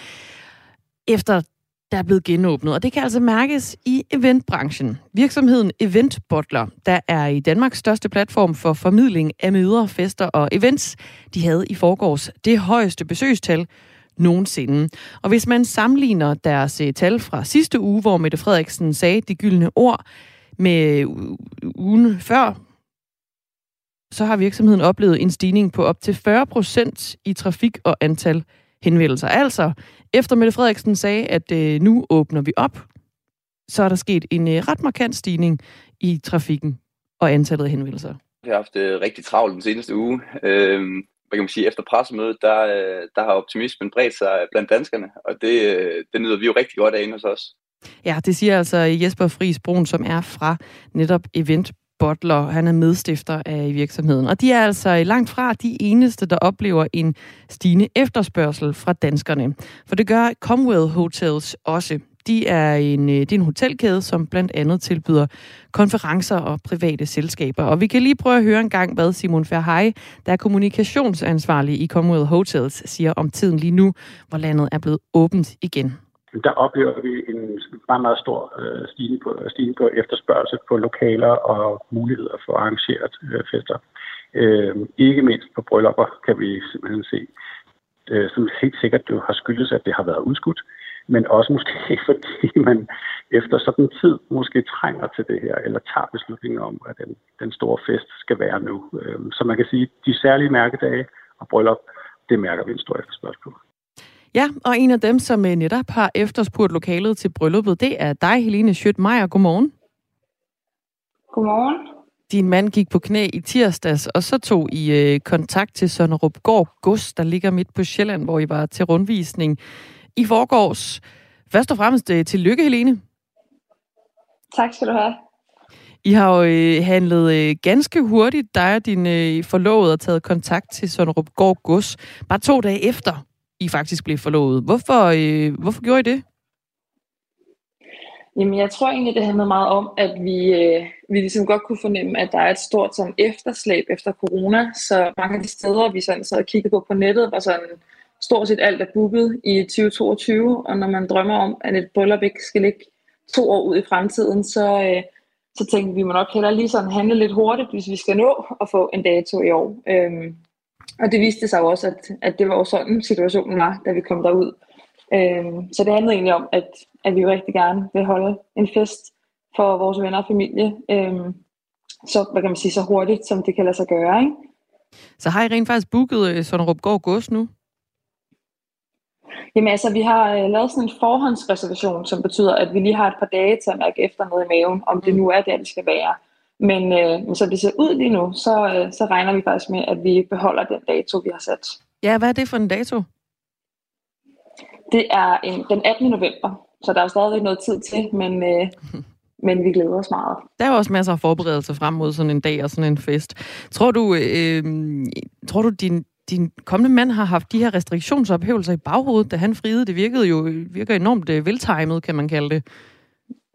Efter der er blevet genåbnet, og det kan altså mærkes i eventbranchen. Virksomheden Event Butler, der er i Danmarks største platform for formidling af møder, fester og events, de havde i forgårs det højeste besøgstal nogensinde. Og hvis man sammenligner deres øh, tal fra sidste uge, hvor Mette Frederiksen sagde de gyldne ord, med ugen før, så har virksomheden oplevet en stigning på op til 40 procent i trafik og antal henvendelser. Altså, efter Mette Frederiksen sagde, at øh, nu åbner vi op, så er der sket en øh, ret markant stigning i trafikken og antallet af henvendelser. Vi har haft det øh, rigtig travlt den seneste uge. Øh, hvad kan man sige, efter pressemødet, der, øh, der har optimismen bredt sig blandt danskerne, og det, øh, det nyder vi jo rigtig godt af inde hos os. Ja, det siger altså Jesper Friis Brun, som er fra netop Event Butler. Han er medstifter af virksomheden. Og de er altså langt fra de eneste, der oplever en stigende efterspørgsel fra danskerne. For det gør Comwell Hotels også. De er en, øh, det er en hotelkæde, som blandt andet tilbyder konferencer og private selskaber. Og vi kan lige prøve at høre en gang, hvad Simon Ferhaj, der er kommunikationsansvarlig i Commonwealth Hotels, siger om tiden lige nu, hvor landet er blevet åbent igen der oplever vi en meget, meget stor øh, stigning, på, stigning på efterspørgsel på lokaler og muligheder for arrangeret øh, fester. Øh, ikke mindst på bryllupper kan vi simpelthen se, øh, som helt sikkert jo har skyldes, at det har været udskudt, men også måske fordi man efter sådan en tid måske trænger til det her, eller tager beslutningen om, at den, den store fest skal være nu. Øh, så man kan sige, at de særlige mærkedage og bryllup, det mærker vi en stor efterspørgsel på. Ja, og en af dem, som øh, netop har efterspurgt lokalet til brylluppet, det er dig, Helene Schødt-Meyer. Godmorgen. Godmorgen. Din mand gik på knæ i tirsdags, og så tog I øh, kontakt til Sønderup Gård Gods, der ligger midt på Sjælland, hvor I var til rundvisning i forgårs. Først og fremmest øh, tillykke, Helene. Tak skal du have. I har jo øh, handlet øh, ganske hurtigt, dig og din øh, forlovede, og taget kontakt til Sønderup Gård Gods. Bare to dage efter, i faktisk blev forlovet. Hvorfor, øh, hvorfor gjorde I det? Jamen, jeg tror egentlig, det handlede meget om, at vi, øh, vi ligesom godt kunne fornemme, at der er et stort sådan, efterslæb efter corona, så mange af de steder, vi sådan sad og kiggede på på nettet, var sådan stort set alt er booket i 2022, og når man drømmer om, at et bryllup ikke skal ligge to år ud i fremtiden, så, øh, så tænkte vi, vi må nok hellere lige sådan handle lidt hurtigt, hvis vi skal nå at få en dato i år. Øhm, og det viste sig jo også, at, at det var jo sådan situationen var, da vi kom derud. Øhm, så det handlede egentlig om, at, at vi rigtig gerne vil holde en fest for vores venner og familie. Øhm, så, hvad kan man sige, så hurtigt, som det kan lade sig gøre. Ikke? Så har I rent faktisk booket øh, Sønderup Gård Gods nu? Jamen altså, vi har øh, lavet sådan en forhåndsreservation, som betyder, at vi lige har et par dage til at mærke efter noget i maven, om det mm. nu er der, det skal være. Men øh, som det ser ud lige nu, så, øh, så regner vi faktisk med, at vi beholder den dato, vi har sat. Ja, hvad er det for en dato? Det er en, den 18. november, så der er stadig noget tid til, men, øh, men vi glæder os meget. Der er også masser af forberedelser frem mod sådan en dag og sådan en fest. Tror du, øh, tror du din, din kommende mand har haft de her restriktionsophævelser i baghovedet, da han friede? Det virkede jo virker enormt øh, veltimet, kan man kalde det.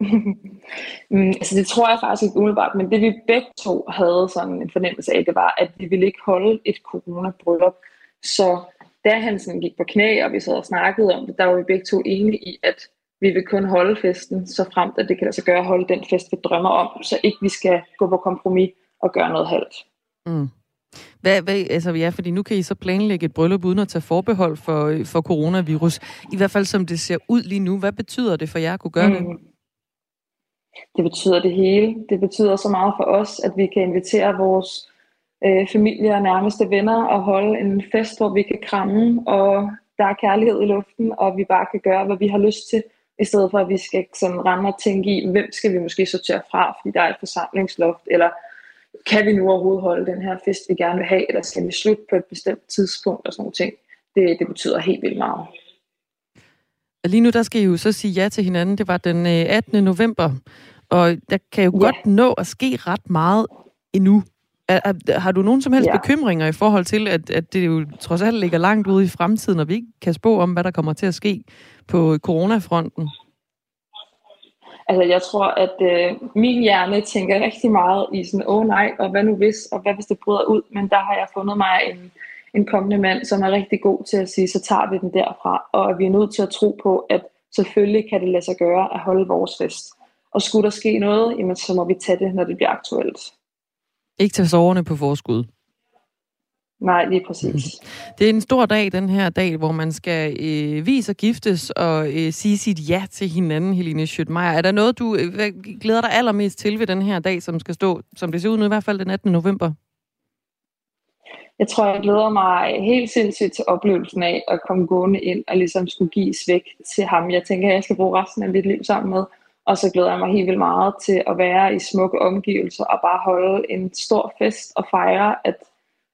mm, altså det tror jeg faktisk ikke umiddelbart, men det vi begge to havde sådan en fornemmelse af, det var, at vi ville ikke holde et coronabryllup så da han sådan gik på knæ, og vi sad og snakkede om det, der var vi begge to enige i, at vi vil kun holde festen, så fremt at det kan altså gøre at holde den fest, vi drømmer om, så ikke vi skal gå på kompromis og gøre noget halvt. Mm. Hvad, hvad, altså ja, fordi nu kan I så planlægge et bryllup uden at tage forbehold for, for coronavirus. I hvert fald som det ser ud lige nu. Hvad betyder det for jer at kunne gøre mm. det? Det betyder det hele. Det betyder så meget for os, at vi kan invitere vores øh, familie og nærmeste venner og holde en fest, hvor vi kan kramme, og der er kærlighed i luften, og vi bare kan gøre, hvad vi har lyst til, i stedet for at vi skal sådan rende og tænke i, hvem skal vi måske sortere fra, fordi der er et forsamlingsloft, eller kan vi nu overhovedet holde den her fest, vi gerne vil have, eller skal vi slutte på et bestemt tidspunkt og sådan noget ting. Det, det betyder helt vildt meget. Lige nu, der skal I jo så sige ja til hinanden. Det var den 18. Øh, november, og der kan jo ja. godt nå at ske ret meget endnu. Har du nogen som helst ja. bekymringer i forhold til, at, at det jo trods alt ligger langt ude i fremtiden, og vi ikke kan spå om, hvad der kommer til at ske på coronafronten? Altså, jeg tror, at øh, min hjerne tænker rigtig meget i sådan, åh oh, nej, og hvad nu hvis, og hvad hvis det bryder ud? Men der har jeg fundet mig en, en kommende mand, som er rigtig god til at sige, så tager vi den derfra. Og at vi er nødt til at tro på, at selvfølgelig kan det lade sig gøre at holde vores fest. Og skulle der ske noget, jamen, så må vi tage det, når det bliver aktuelt. Ikke tage soverne på forskud. Nej, lige præcis. Det er en stor dag, den her dag, hvor man skal øh, vise og giftes og øh, sige sit ja til hinanden, Helene Schøtmeier. Er der noget, du øh, glæder dig allermest til ved den her dag, som skal stå, som det ser ud nu i hvert fald den 18. november? Jeg tror, jeg glæder mig helt sindssygt til oplevelsen af at komme gående ind og ligesom skulle give væk til ham. Jeg tænker, at jeg skal bruge resten af mit liv sammen med. Og så glæder jeg mig helt vildt meget til at være i smukke omgivelser og bare holde en stor fest og fejre, at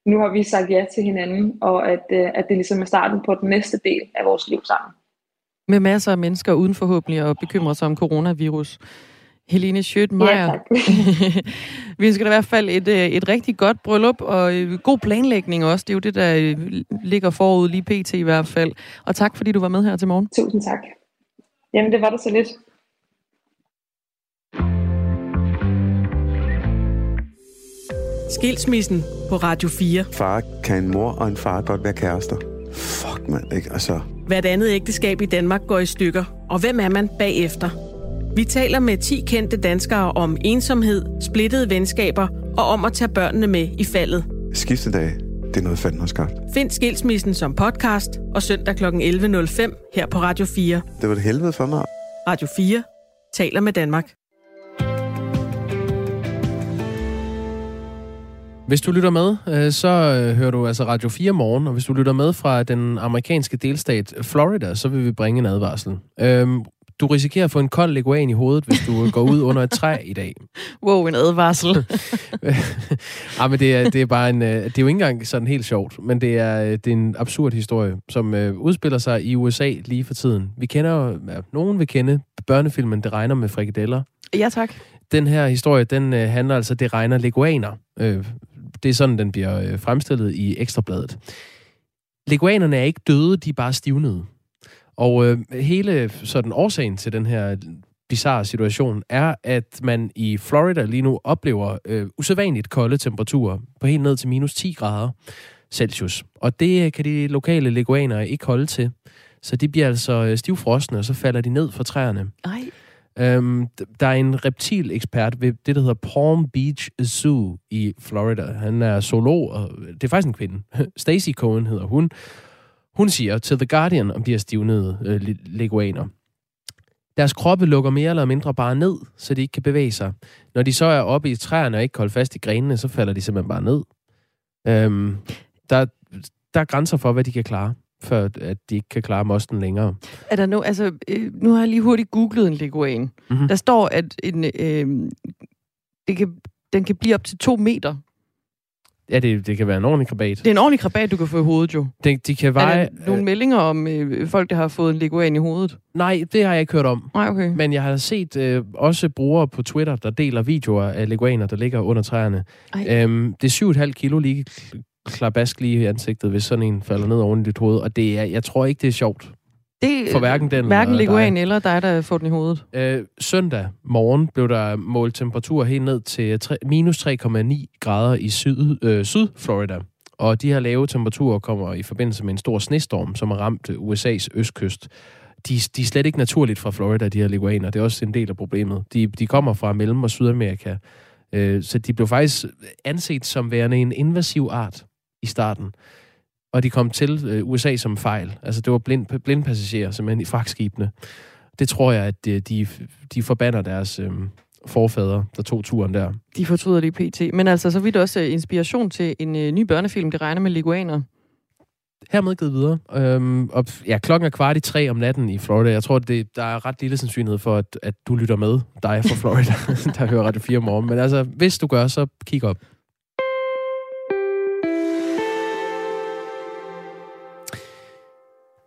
nu har vi sagt ja til hinanden, og at, øh, at det ligesom er starten på den næste del af vores liv sammen. Med masser af mennesker uden forhåbentlig at bekymre sig om coronavirus. Helene Schødt-Meyer. Ja, vi ønsker dig i hvert fald et, øh, et rigtig godt bryllup, og øh, god planlægning også. Det er jo det, der ligger forud lige pt. i hvert fald. Og tak, fordi du var med her til morgen. Tusind tak. Jamen, det var det så lidt. Skilsmissen på Radio 4. Far kan en mor og en far godt være kærester. Fuck, mand, ikke? Altså... Hvert andet ægteskab i Danmark går i stykker. Og hvem er man bagefter? Vi taler med 10 kendte danskere om ensomhed, splittede venskaber og om at tage børnene med i faldet. Skiftedag, det er noget fanden har skabt. Find Skilsmissen som podcast og søndag kl. 11.05 her på Radio 4. Det var det helvede for mig. Radio 4 taler med Danmark. Hvis du lytter med, øh, så øh, hører du altså Radio 4 morgen, og hvis du lytter med fra den amerikanske delstat Florida, så vil vi bringe en advarsel. Øhm, du risikerer at få en kold leguan i hovedet, hvis du går ud under et træ i dag. Wow, en advarsel. ja, men det er, det er bare en... Øh, det er jo ikke engang sådan helt sjovt, men det er, det er en absurd historie, som uh, udspiller sig i USA lige for tiden. Vi kender jo... Ja, nogen vil kende børnefilmen Det regner med frikadeller. Ja, tak. Den her historie, den handler altså, det regner leguaner. Det er sådan, den bliver øh, fremstillet i Ekstrabladet. Leguanerne er ikke døde, de er bare stivnede. Og øh, hele sådan årsagen til den her bizarre situation er, at man i Florida lige nu oplever øh, usædvanligt kolde temperaturer på helt ned til minus 10 grader Celsius. Og det kan de lokale leguaner ikke holde til. Så de bliver altså øh, stivfrosne, og så falder de ned fra træerne. Ej. Øhm, der er en reptilekspert ved det, der hedder Palm Beach Zoo i Florida. Han er zoolog, og det er faktisk en kvinde. Stacy Cohen hedder hun. Hun siger til The Guardian om de her stivnede øh, leguaner. Deres kroppe lukker mere eller mindre bare ned, så de ikke kan bevæge sig. Når de så er oppe i træerne og ikke holder fast i grenene, så falder de simpelthen bare ned. Øhm, der, der er grænser for, hvad de kan klare før at de ikke kan klare mosten længere. Er der no, altså, øh, nu har jeg lige hurtigt googlet en leguan. Mm-hmm. Der står, at en, øh, det kan, den kan blive op til to meter. Ja, det, det kan være en ordentlig krabat. Det er en ordentlig krabat, du kan få i hovedet jo. De, de kan veje... Er der nogle øh, meldinger om øh, folk, der har fået en leguan i hovedet? Nej, det har jeg ikke hørt om. Nej, okay. Men jeg har set øh, også brugere på Twitter, der deler videoer af leguaner, der ligger under træerne. Øhm, det er 7,5 kilo lige klabask lige i ansigtet, hvis sådan en falder ned oven i dit hoved. Og det er, jeg tror ikke, det er sjovt. Det, for hverken den hverken eller Leguan dig. eller dig, der får den i hovedet. Øh, søndag morgen blev der målt temperatur helt ned til 3, minus 3,9 grader i syd, øh, syd Florida. Og de her lave temperaturer kommer i forbindelse med en stor snestorm, som har ramt USA's østkyst. De, de er slet ikke naturligt fra Florida, de her leguaner. Det er også en del af problemet. De, de kommer fra Mellem- og Sydamerika. Øh, så de blev faktisk anset som værende en invasiv art i starten. Og de kom til øh, USA som fejl. Altså det var blind, blindpassagerer, simpelthen i fragtskibene. Det tror jeg, at de, de, de forbander deres øh, forfædre, der tog turen der. De fortryder det PT. Men altså, så vidt også øh, inspiration til en øh, ny børnefilm, det regner med leguaner. Hermed givet videre. Øhm, og ja, klokken er kvart i tre om natten i Florida. Jeg tror, det, der er ret lille sandsynlighed for, at, at du lytter med, dig fra Florida, der hører Radio 4 om morgenen. Men altså, hvis du gør, så kig op.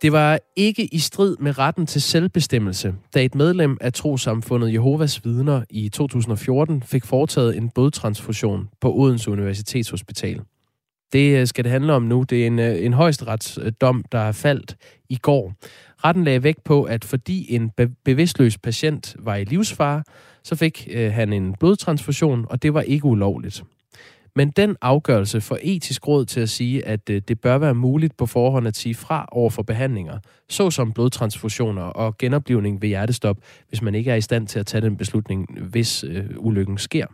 Det var ikke i strid med retten til selvbestemmelse, da et medlem af trosamfundet Jehovas vidner i 2014 fik foretaget en blodtransfusion på Odense Universitetshospital. Det øh, skal det handle om nu. Det er en, øh, en højesteretsdom, der er faldt i går. Retten lagde vægt på, at fordi en be- bevidstløs patient var i livsfare, så fik øh, han en blodtransfusion, og det var ikke ulovligt. Men den afgørelse får etisk råd til at sige, at øh, det bør være muligt på forhånd at sige fra over for behandlinger, såsom blodtransfusioner og genoplivning ved hjertestop, hvis man ikke er i stand til at tage den beslutning, hvis øh, ulykken sker.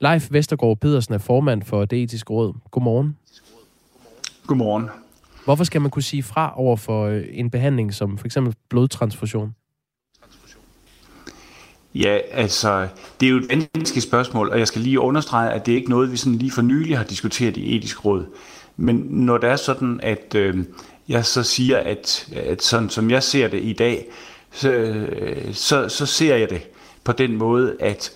Leif Vestergaard Pedersen er formand for det etiske råd. Godmorgen. Godmorgen. Hvorfor skal man kunne sige fra over for øh, en behandling som for eksempel blodtransfusion? Ja, altså, det er jo et vanskeligt spørgsmål, og jeg skal lige understrege, at det er ikke noget, vi sådan lige for nylig har diskuteret i etisk råd. Men når det er sådan, at øh, jeg så siger, at, at sådan som jeg ser det i dag, så, øh, så, så ser jeg det på den måde, at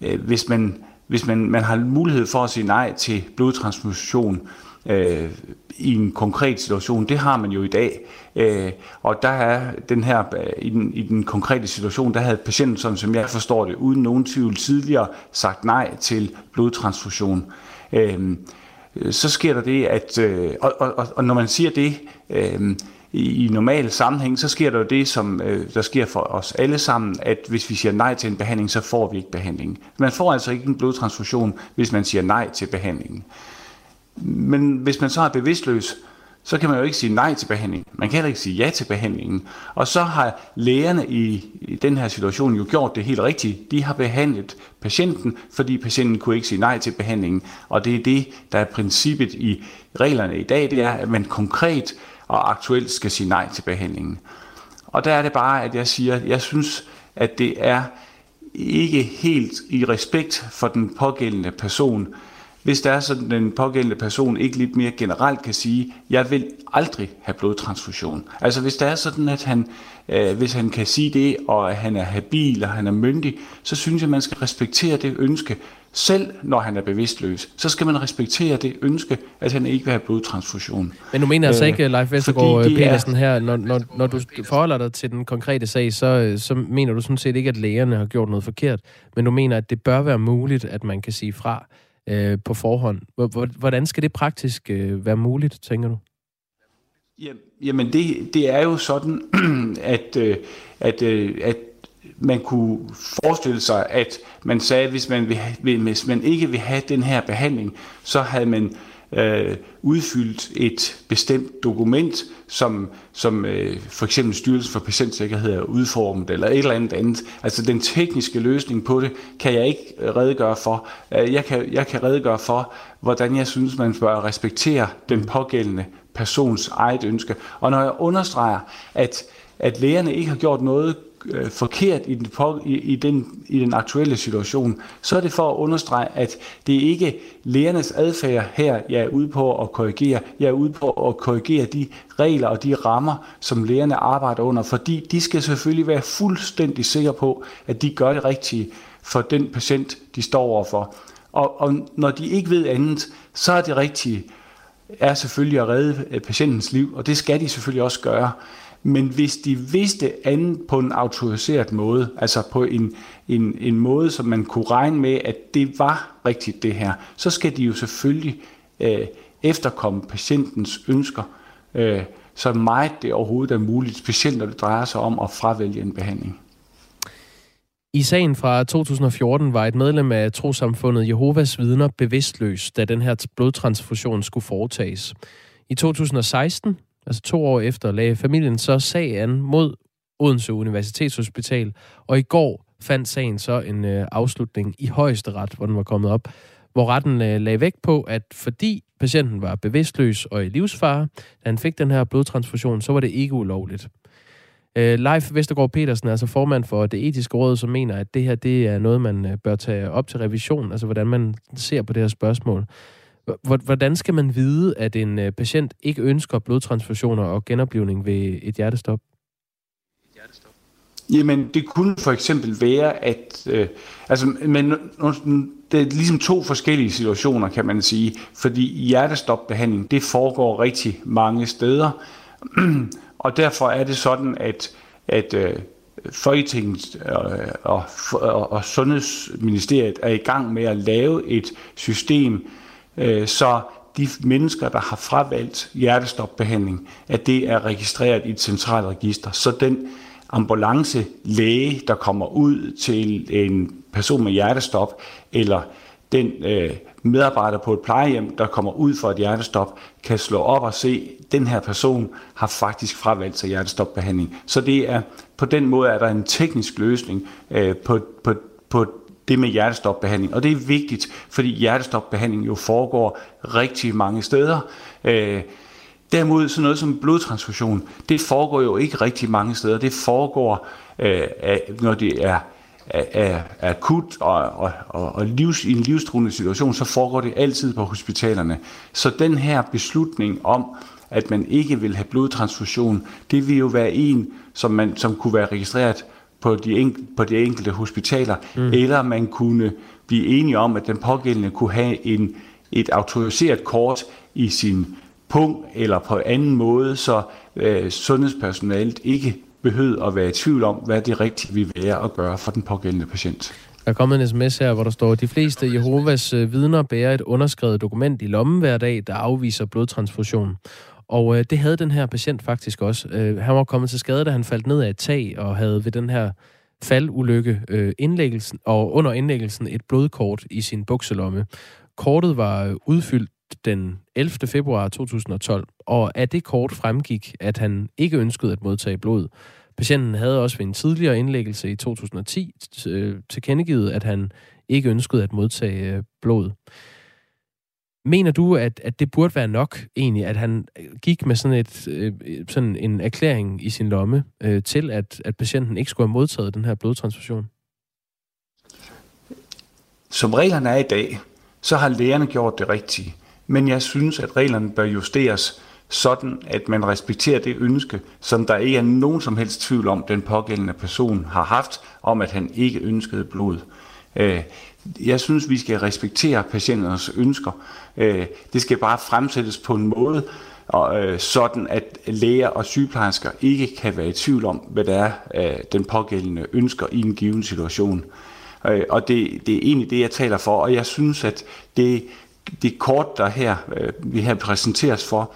øh, hvis man hvis man, man har mulighed for at sige nej til blodtransfusion øh, i en konkret situation, det har man jo i dag. Øh, og der er den her, øh, i den, i den konkrete situation, der havde patienten, som, som jeg forstår det, uden nogen tvivl tidligere sagt nej til blodtransfusion. Øh, så sker der det, at, øh, og, og, og når man siger det, øh, i, i normal sammenhæng, så sker der jo det, som øh, der sker for os alle sammen, at hvis vi siger nej til en behandling, så får vi ikke behandling. Man får altså ikke en blodtransfusion, hvis man siger nej til behandlingen. Men hvis man så er bevidstløs, så kan man jo ikke sige nej til behandlingen. Man kan heller ikke sige ja til behandlingen. Og så har lægerne i, i den her situation jo gjort det helt rigtigt. De har behandlet patienten, fordi patienten kunne ikke sige nej til behandlingen. Og det er det, der er princippet i reglerne i dag, det er, at man konkret og aktuelt skal sige nej til behandlingen. Og der er det bare, at jeg siger, at jeg synes, at det er ikke helt i respekt for den pågældende person, hvis der er sådan, den pågældende person ikke lidt mere generelt kan sige, jeg vil aldrig have blodtransfusion. Altså hvis der er sådan, at han, øh, hvis han kan sige det, og at han er habil og han er myndig, så synes jeg, man skal respektere det ønske, selv når han er bevidstløs, så skal man respektere det ønske, at han ikke vil have blodtransfusion. Men du mener altså ikke, Leif Vestergaard Petersen her, når, når, når du forholder dig til den konkrete sag, så, så mener du sådan set ikke, at lægerne har gjort noget forkert, men du mener, at det bør være muligt, at man kan sige fra øh, på forhånd. Hvordan skal det praktisk øh, være muligt, tænker du? Jamen, det, det er jo sådan, at, øh, at, øh, at man kunne forestille sig, at man sagde, at hvis man, vil, hvis man ikke vil have den her behandling, så havde man øh, udfyldt et bestemt dokument, som, som øh, for eksempel Styrelsen for Patientsikkerhed er udformet, eller et eller andet andet. Altså den tekniske løsning på det, kan jeg ikke øh, redegøre for. Øh, jeg kan, jeg kan redegøre for, hvordan jeg synes, man bør respektere den pågældende persons eget ønske. Og når jeg understreger, at, at lægerne ikke har gjort noget øh, forkert i den, på, i, i, den, i den aktuelle situation, så er det for at understrege, at det er ikke lægernes adfærd her, jeg er ude på at korrigere. Jeg er ude på at korrigere de regler og de rammer, som lægerne arbejder under, fordi de skal selvfølgelig være fuldstændig sikre på, at de gør det rigtige for den patient, de står overfor. Og, og når de ikke ved andet, så er det rigtige er selvfølgelig at redde øh, patientens liv, og det skal de selvfølgelig også gøre. Men hvis de vidste andet på en autoriseret måde, altså på en, en, en måde, som man kunne regne med, at det var rigtigt det her, så skal de jo selvfølgelig øh, efterkomme patientens ønsker, øh, så meget det overhovedet er muligt, specielt når det drejer sig om at fravælge en behandling. I sagen fra 2014 var et medlem af trosamfundet Jehovas vidner bevidstløs, da den her blodtransfusion skulle foretages. I 2016, altså to år efter, lagde familien så sag an mod Odense Universitetshospital, og i går fandt sagen så en øh, afslutning i højesteret, hvor den var kommet op, hvor retten øh, lagde vægt på, at fordi patienten var bevidstløs og i livsfare, da han fik den her blodtransfusion, så var det ikke ulovligt. Øh, Leif Vestergaard Petersen er altså formand for det etiske råd, som mener, at det her det er noget, man øh, bør tage op til revision, altså hvordan man ser på det her spørgsmål. Hvordan skal man vide, at en øh, patient ikke ønsker blodtransfusioner og genoplivning ved et hjertestop? Jamen, det kunne for eksempel være, at... Øh, altså, men det er ligesom to forskellige situationer, kan man sige. Fordi hjertestopbehandling, det foregår rigtig mange steder. og derfor er det sådan, at, at øh, Folketinget og, øh, og, og, og Sundhedsministeriet er i gang med at lave et system, Øh, så de mennesker, der har fravalgt hjertestopbehandling, at det er registreret i et centralt register. Så den ambulancelæge, der kommer ud til en person med hjertestop, eller den øh, medarbejder på et plejehjem, der kommer ud for et hjertestop, kan slå op og se, at den her person har faktisk fravalgt sig hjertestopbehandling. Så det er på den måde er der en teknisk løsning øh, på, på, på det med hjertestopbehandling. Og det er vigtigt, fordi hjertestopbehandling jo foregår rigtig mange steder. Øh, Derimod sådan noget som blodtransfusion, det foregår jo ikke rigtig mange steder. Det foregår, øh, når det er, er, er akut og, og, og, og livs, i en livstruende situation, så foregår det altid på hospitalerne. Så den her beslutning om, at man ikke vil have blodtransfusion, det vil jo være en, som, man, som kunne være registreret på de, en, på de enkelte hospitaler, mm. eller man kunne blive enige om, at den pågældende kunne have en, et autoriseret kort i sin punkt eller på anden måde, så øh, sundhedspersonalet ikke behøver at være i tvivl om, hvad det rigtige vil være at gøre for den pågældende patient. Der er kommet en sms her, hvor der står, at de fleste Jehovas øh, vidner bærer et underskrevet dokument i lommen hver dag, der afviser blodtransfusion. Og øh, det havde den her patient faktisk også. Øh, han var kommet til skade, da han faldt ned af et tag og havde ved den her faldulykke øh, indlæggelsen, og under indlæggelsen et blodkort i sin bukselomme. Kortet var øh, udfyldt den 11. februar 2012, og af det kort fremgik, at han ikke ønskede at modtage blod. Patienten havde også ved en tidligere indlæggelse i 2010 øh, tilkendegivet, at han ikke ønskede at modtage øh, blod. Mener du, at, at det burde være nok egentlig, at han gik med sådan, et, øh, sådan en erklæring i sin lomme øh, til, at, at patienten ikke skulle have modtaget den her blodtransfusion? Som reglerne er i dag, så har lægerne gjort det rigtige men jeg synes, at reglerne bør justeres sådan, at man respekterer det ønske, som der ikke er nogen som helst tvivl om, den pågældende person har haft, om at han ikke ønskede blod. Øh, jeg synes, vi skal respektere patienternes ønsker. Øh, det skal bare fremsættes på en måde, øh, sådan at læger og sygeplejersker ikke kan være i tvivl om, hvad der er, øh, den pågældende ønsker i en given situation. Øh, og det, det er egentlig det, jeg taler for, og jeg synes, at det det kort, der her øh, vi her præsenteres for,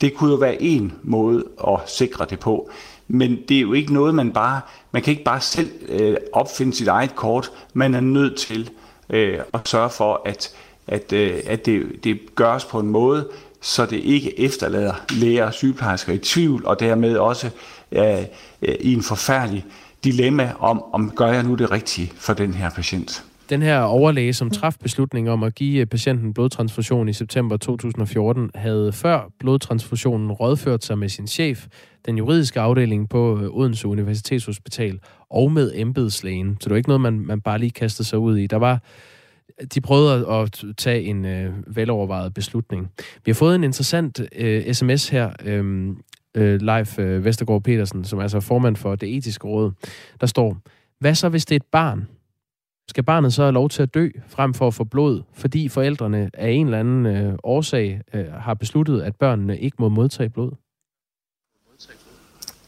det kunne jo være en måde at sikre det på. Men det er jo ikke noget, man bare, man kan ikke bare selv øh, opfinde sit eget kort. Man er nødt til øh, Øh, at sørge for, at, at, øh, at det, det gøres på en måde, så det ikke efterlader læger og sygeplejersker i tvivl, og dermed også øh, øh, i en forfærdelig dilemma om, om gør jeg nu det rigtige for den her patient. Den her overlæge, som traf beslutningen om at give øh, patienten blodtransfusion i september 2014, havde før blodtransfusionen rådført sig med sin chef, den juridiske afdeling på øh, Odense Universitetshospital, og med embedslægen. Så det var ikke noget, man, man bare lige kastede sig ud i. Der var de prøvede at tage en øh, velovervejet beslutning. Vi har fået en interessant øh, sms her, øh, øh, Leif øh, Vestergaard Petersen, som er altså formand for det etiske råd. Der står, hvad så hvis det er et barn, skal barnet så have lov til at dø, frem for at få blod, fordi forældrene af en eller anden øh, årsag øh, har besluttet, at børnene ikke må modtage blod?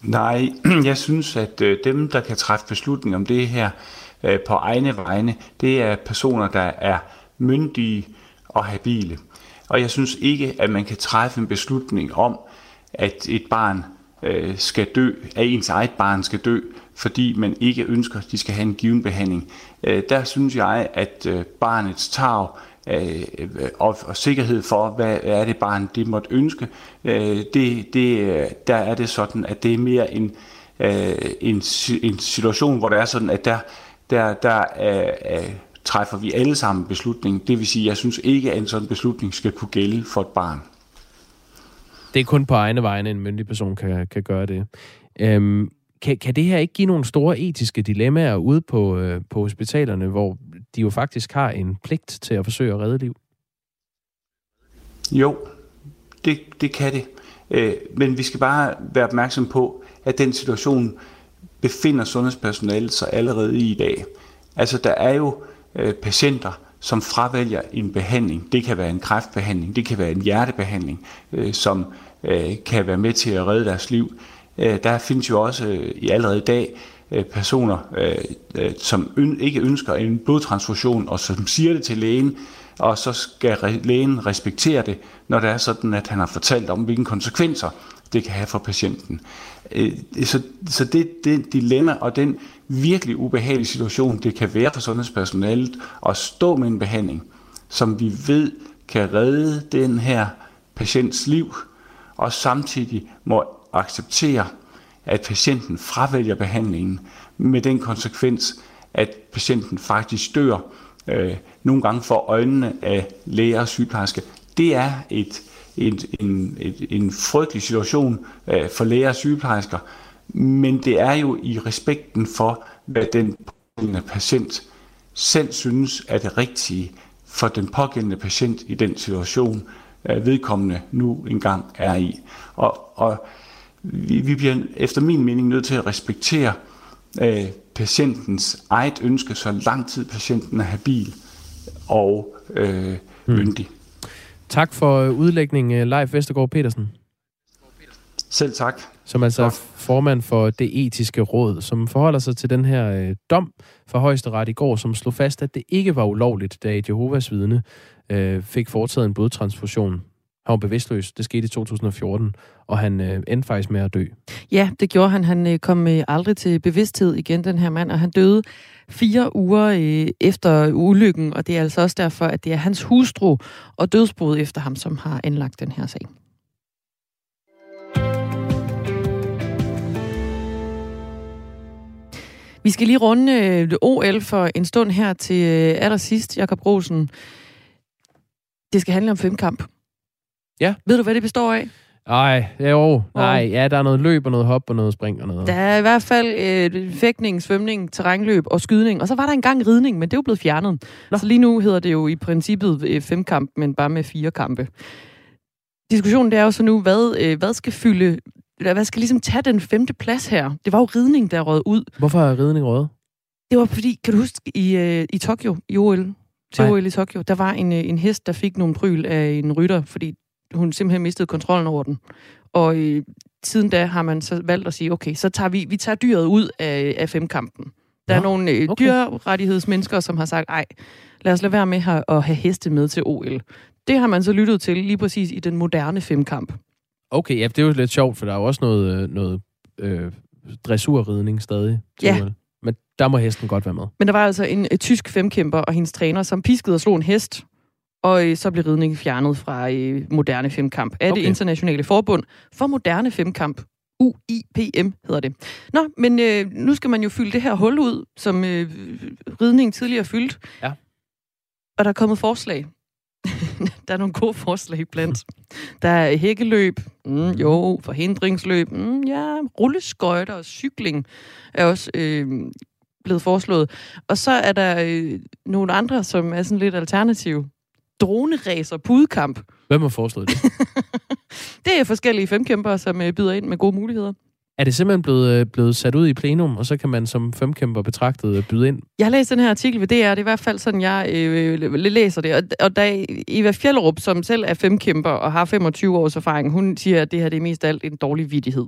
Nej, jeg synes, at øh, dem, der kan træffe beslutning om det her øh, på egne vegne, det er personer, der er myndige og habile. Og jeg synes ikke, at man kan træffe en beslutning om, at et barn øh, skal dø, at ens eget barn skal dø, fordi man ikke ønsker, at de skal have en given behandling. Øh, der synes jeg, at øh, barnets tag øh, og, og sikkerhed for, hvad er det barn, det måtte ønske, øh, det, det, øh, der er det sådan, at det er mere en, øh, en, en situation, hvor det er sådan, at der, der, der øh, øh, træffer vi alle sammen beslutning. Det vil sige, at jeg synes ikke, at en sådan beslutning skal kunne gælde for et barn. Det er kun på egne vegne, en myndig person kan, kan gøre det. Øhm, kan, kan det her ikke give nogle store etiske dilemmaer ude på, øh, på hospitalerne, hvor de jo faktisk har en pligt til at forsøge at redde liv? Jo, det, det kan det. Øh, men vi skal bare være opmærksom på, at den situation befinder sundhedspersonalet sig allerede i i dag. Altså, der er jo øh, patienter, som fravælger en behandling. Det kan være en kræftbehandling, det kan være en hjertebehandling, øh, som øh, kan være med til at redde deres liv. Øh, der findes jo også øh, i allerede i dag øh, personer, øh, øh som øn, ikke ønsker en blodtransfusion, og som siger det til lægen, og så skal lægen respektere det, når det er sådan, at han har fortalt om, hvilke konsekvenser det kan have for patienten. Øh, så, så det, det dilemma og den virkelig ubehagelige situation, det kan være for sundhedspersonalet at stå med en behandling, som vi ved kan redde den her patients liv, og samtidig må acceptere, at patienten fravælger behandlingen med den konsekvens, at patienten faktisk dør, øh, nogle gange for øjnene af læger og sygeplejersker. Det er et en, en, en, en frygtelig situation øh, for læger og sygeplejersker, men det er jo i respekten for, hvad den pågældende patient selv synes er det rigtige for den pågældende patient i den situation, øh, vedkommende nu engang er i. Og, og vi, vi bliver efter min mening nødt til at respektere øh, patientens eget ønske, så lang tid patienten er habil og øh, hmm. myndig. Tak for øh, udlægning, øh, Leif Vestergaard Petersen. Selv tak. Som altså er formand for det etiske råd, som forholder sig til den her øh, dom fra højesteret i går, som slog fast, at det ikke var ulovligt, da Jehovas vidne øh, fik foretaget en blodtransfusion. Han var bevidstløs. Det skete i 2014, og han øh, endte faktisk med at dø. Ja, det gjorde han. Han øh, kom øh, aldrig til bevidsthed igen, den her mand, og han døde fire uger øh, efter ulykken, og det er altså også derfor, at det er hans hustru og dødsbrud efter ham, som har anlagt den her sag. Vi skal lige runde øh, OL for en stund her til øh, allersidst, Jakob Rosen. Det skal handle om femkamp. Ja. Ved du, hvad det består af? Nej, jo, nej, ja, der er noget løb og noget hop og noget spring og noget. Der er i hvert fald øh, fægtning, svømning, terrænløb og skydning. Og så var der engang ridning, men det er jo blevet fjernet. Nå. Så lige nu hedder det jo i princippet øh, fem kamp, men bare med fire kampe. Diskussionen det er jo så nu, hvad, øh, hvad skal fylde, hvad skal ligesom tage den femte plads her? Det var jo ridning, der råd ud. Hvorfor er ridning råd? Det var fordi, kan du huske, i, øh, i Tokyo, i OL, til OL i Tokyo, der var en, øh, en hest, der fik nogle pryl af en rytter, fordi hun simpelthen mistede kontrollen over den. Og øh, siden da har man så valgt at sige, okay, så tager vi, vi tager dyret ud af, af femkampen. Der ja, er nogle øh, okay. dyrrettighedsmennesker, som har sagt, ej, lad os lade være med her at have heste med til OL. Det har man så lyttet til lige præcis i den moderne femkamp. Okay, ja, det er jo lidt sjovt, for der er jo også noget, øh, noget øh, dressurridning stadig ja. OL. Men der må hesten godt være med. Men der var altså en et tysk femkæmper og hendes træner, som piskede og slog en hest, og øh, så blev ridning fjernet fra øh, moderne femkamp af okay. det internationale forbund for moderne femkamp. UIPM hedder det. Nå, men øh, nu skal man jo fylde det her hul ud, som øh, ridning tidligere fyldt. Ja. Og der er kommet forslag. der er nogle gode forslag blandt. Der er hækkeløb, mm, jo, forhindringsløb, mm, ja, rulleskøjter og cykling er også øh, blevet foreslået. Og så er der øh, nogle andre, som er sådan lidt alternative droneræser pudkamp. Hvem har foreslået det? det er forskellige femkæmper, som øh, byder ind med gode muligheder. Er det simpelthen blevet, øh, blevet sat ud i plenum, og så kan man som femkæmper betragtet øh, byde ind? Jeg har læst den her artikel ved DR, det er i hvert fald sådan, jeg øh, læser det. Og, og da Eva Fjellerup, som selv er femkæmper og har 25 års erfaring, hun siger, at det her det er mest alt en dårlig vidighed.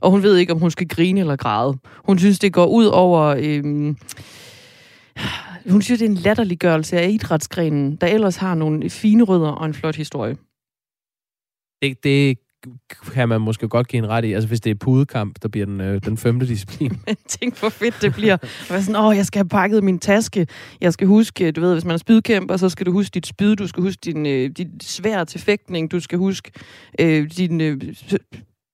Og hun ved ikke, om hun skal grine eller græde. Hun synes, det går ud over... Øh, hun synes, det er en latterliggørelse af idrætsgrenen, der ellers har nogle fine rødder og en flot historie. Det, det kan man måske godt give en ret i. Altså hvis det er pudekamp, der bliver den, øh, den femte disciplin. Tænk hvor fedt det bliver. At være sådan, åh, jeg skal have pakket min taske. Jeg skal huske, du ved, hvis man er spydkæmper, så skal du huske dit spyd, du skal huske din, øh, dit svær til fægtning, du skal huske øh, din øh,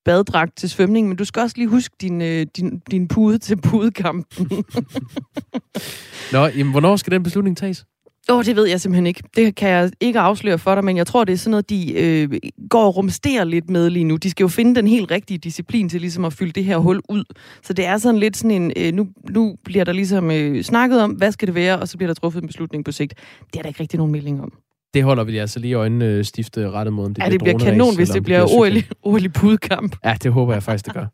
baddragt til svømning, men du skal også lige huske din, øh, din, din pude til pudekampen. Nå, jamen, hvornår skal den beslutning tages? Åh, oh, det ved jeg simpelthen ikke. Det kan jeg ikke afsløre for dig, men jeg tror, det er sådan noget, de øh, går og rumsterer lidt med lige nu. De skal jo finde den helt rigtige disciplin til ligesom at fylde det her hul ud. Så det er sådan lidt sådan en, øh, nu, nu bliver der ligesom øh, snakket om, hvad skal det være, og så bliver der truffet en beslutning på sigt. Det er der ikke rigtig nogen melding om. Det holder vi altså lige øjnene øh, stifte rettet mod, om det ja, det bliver kanon, hvis det bliver OL, OL i pudkamp. Ja, det håber jeg faktisk, det gør.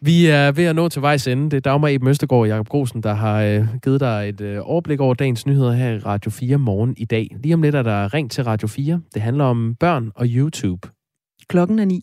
Vi er ved at nå til vejs ende. Det er Dagmar Eben Østergaard og Jacob Grosen, der har øh, givet dig et øh, overblik over dagens nyheder her i Radio 4 morgen i dag. Lige om lidt er der ring til Radio 4. Det handler om børn og YouTube. Klokken er ni.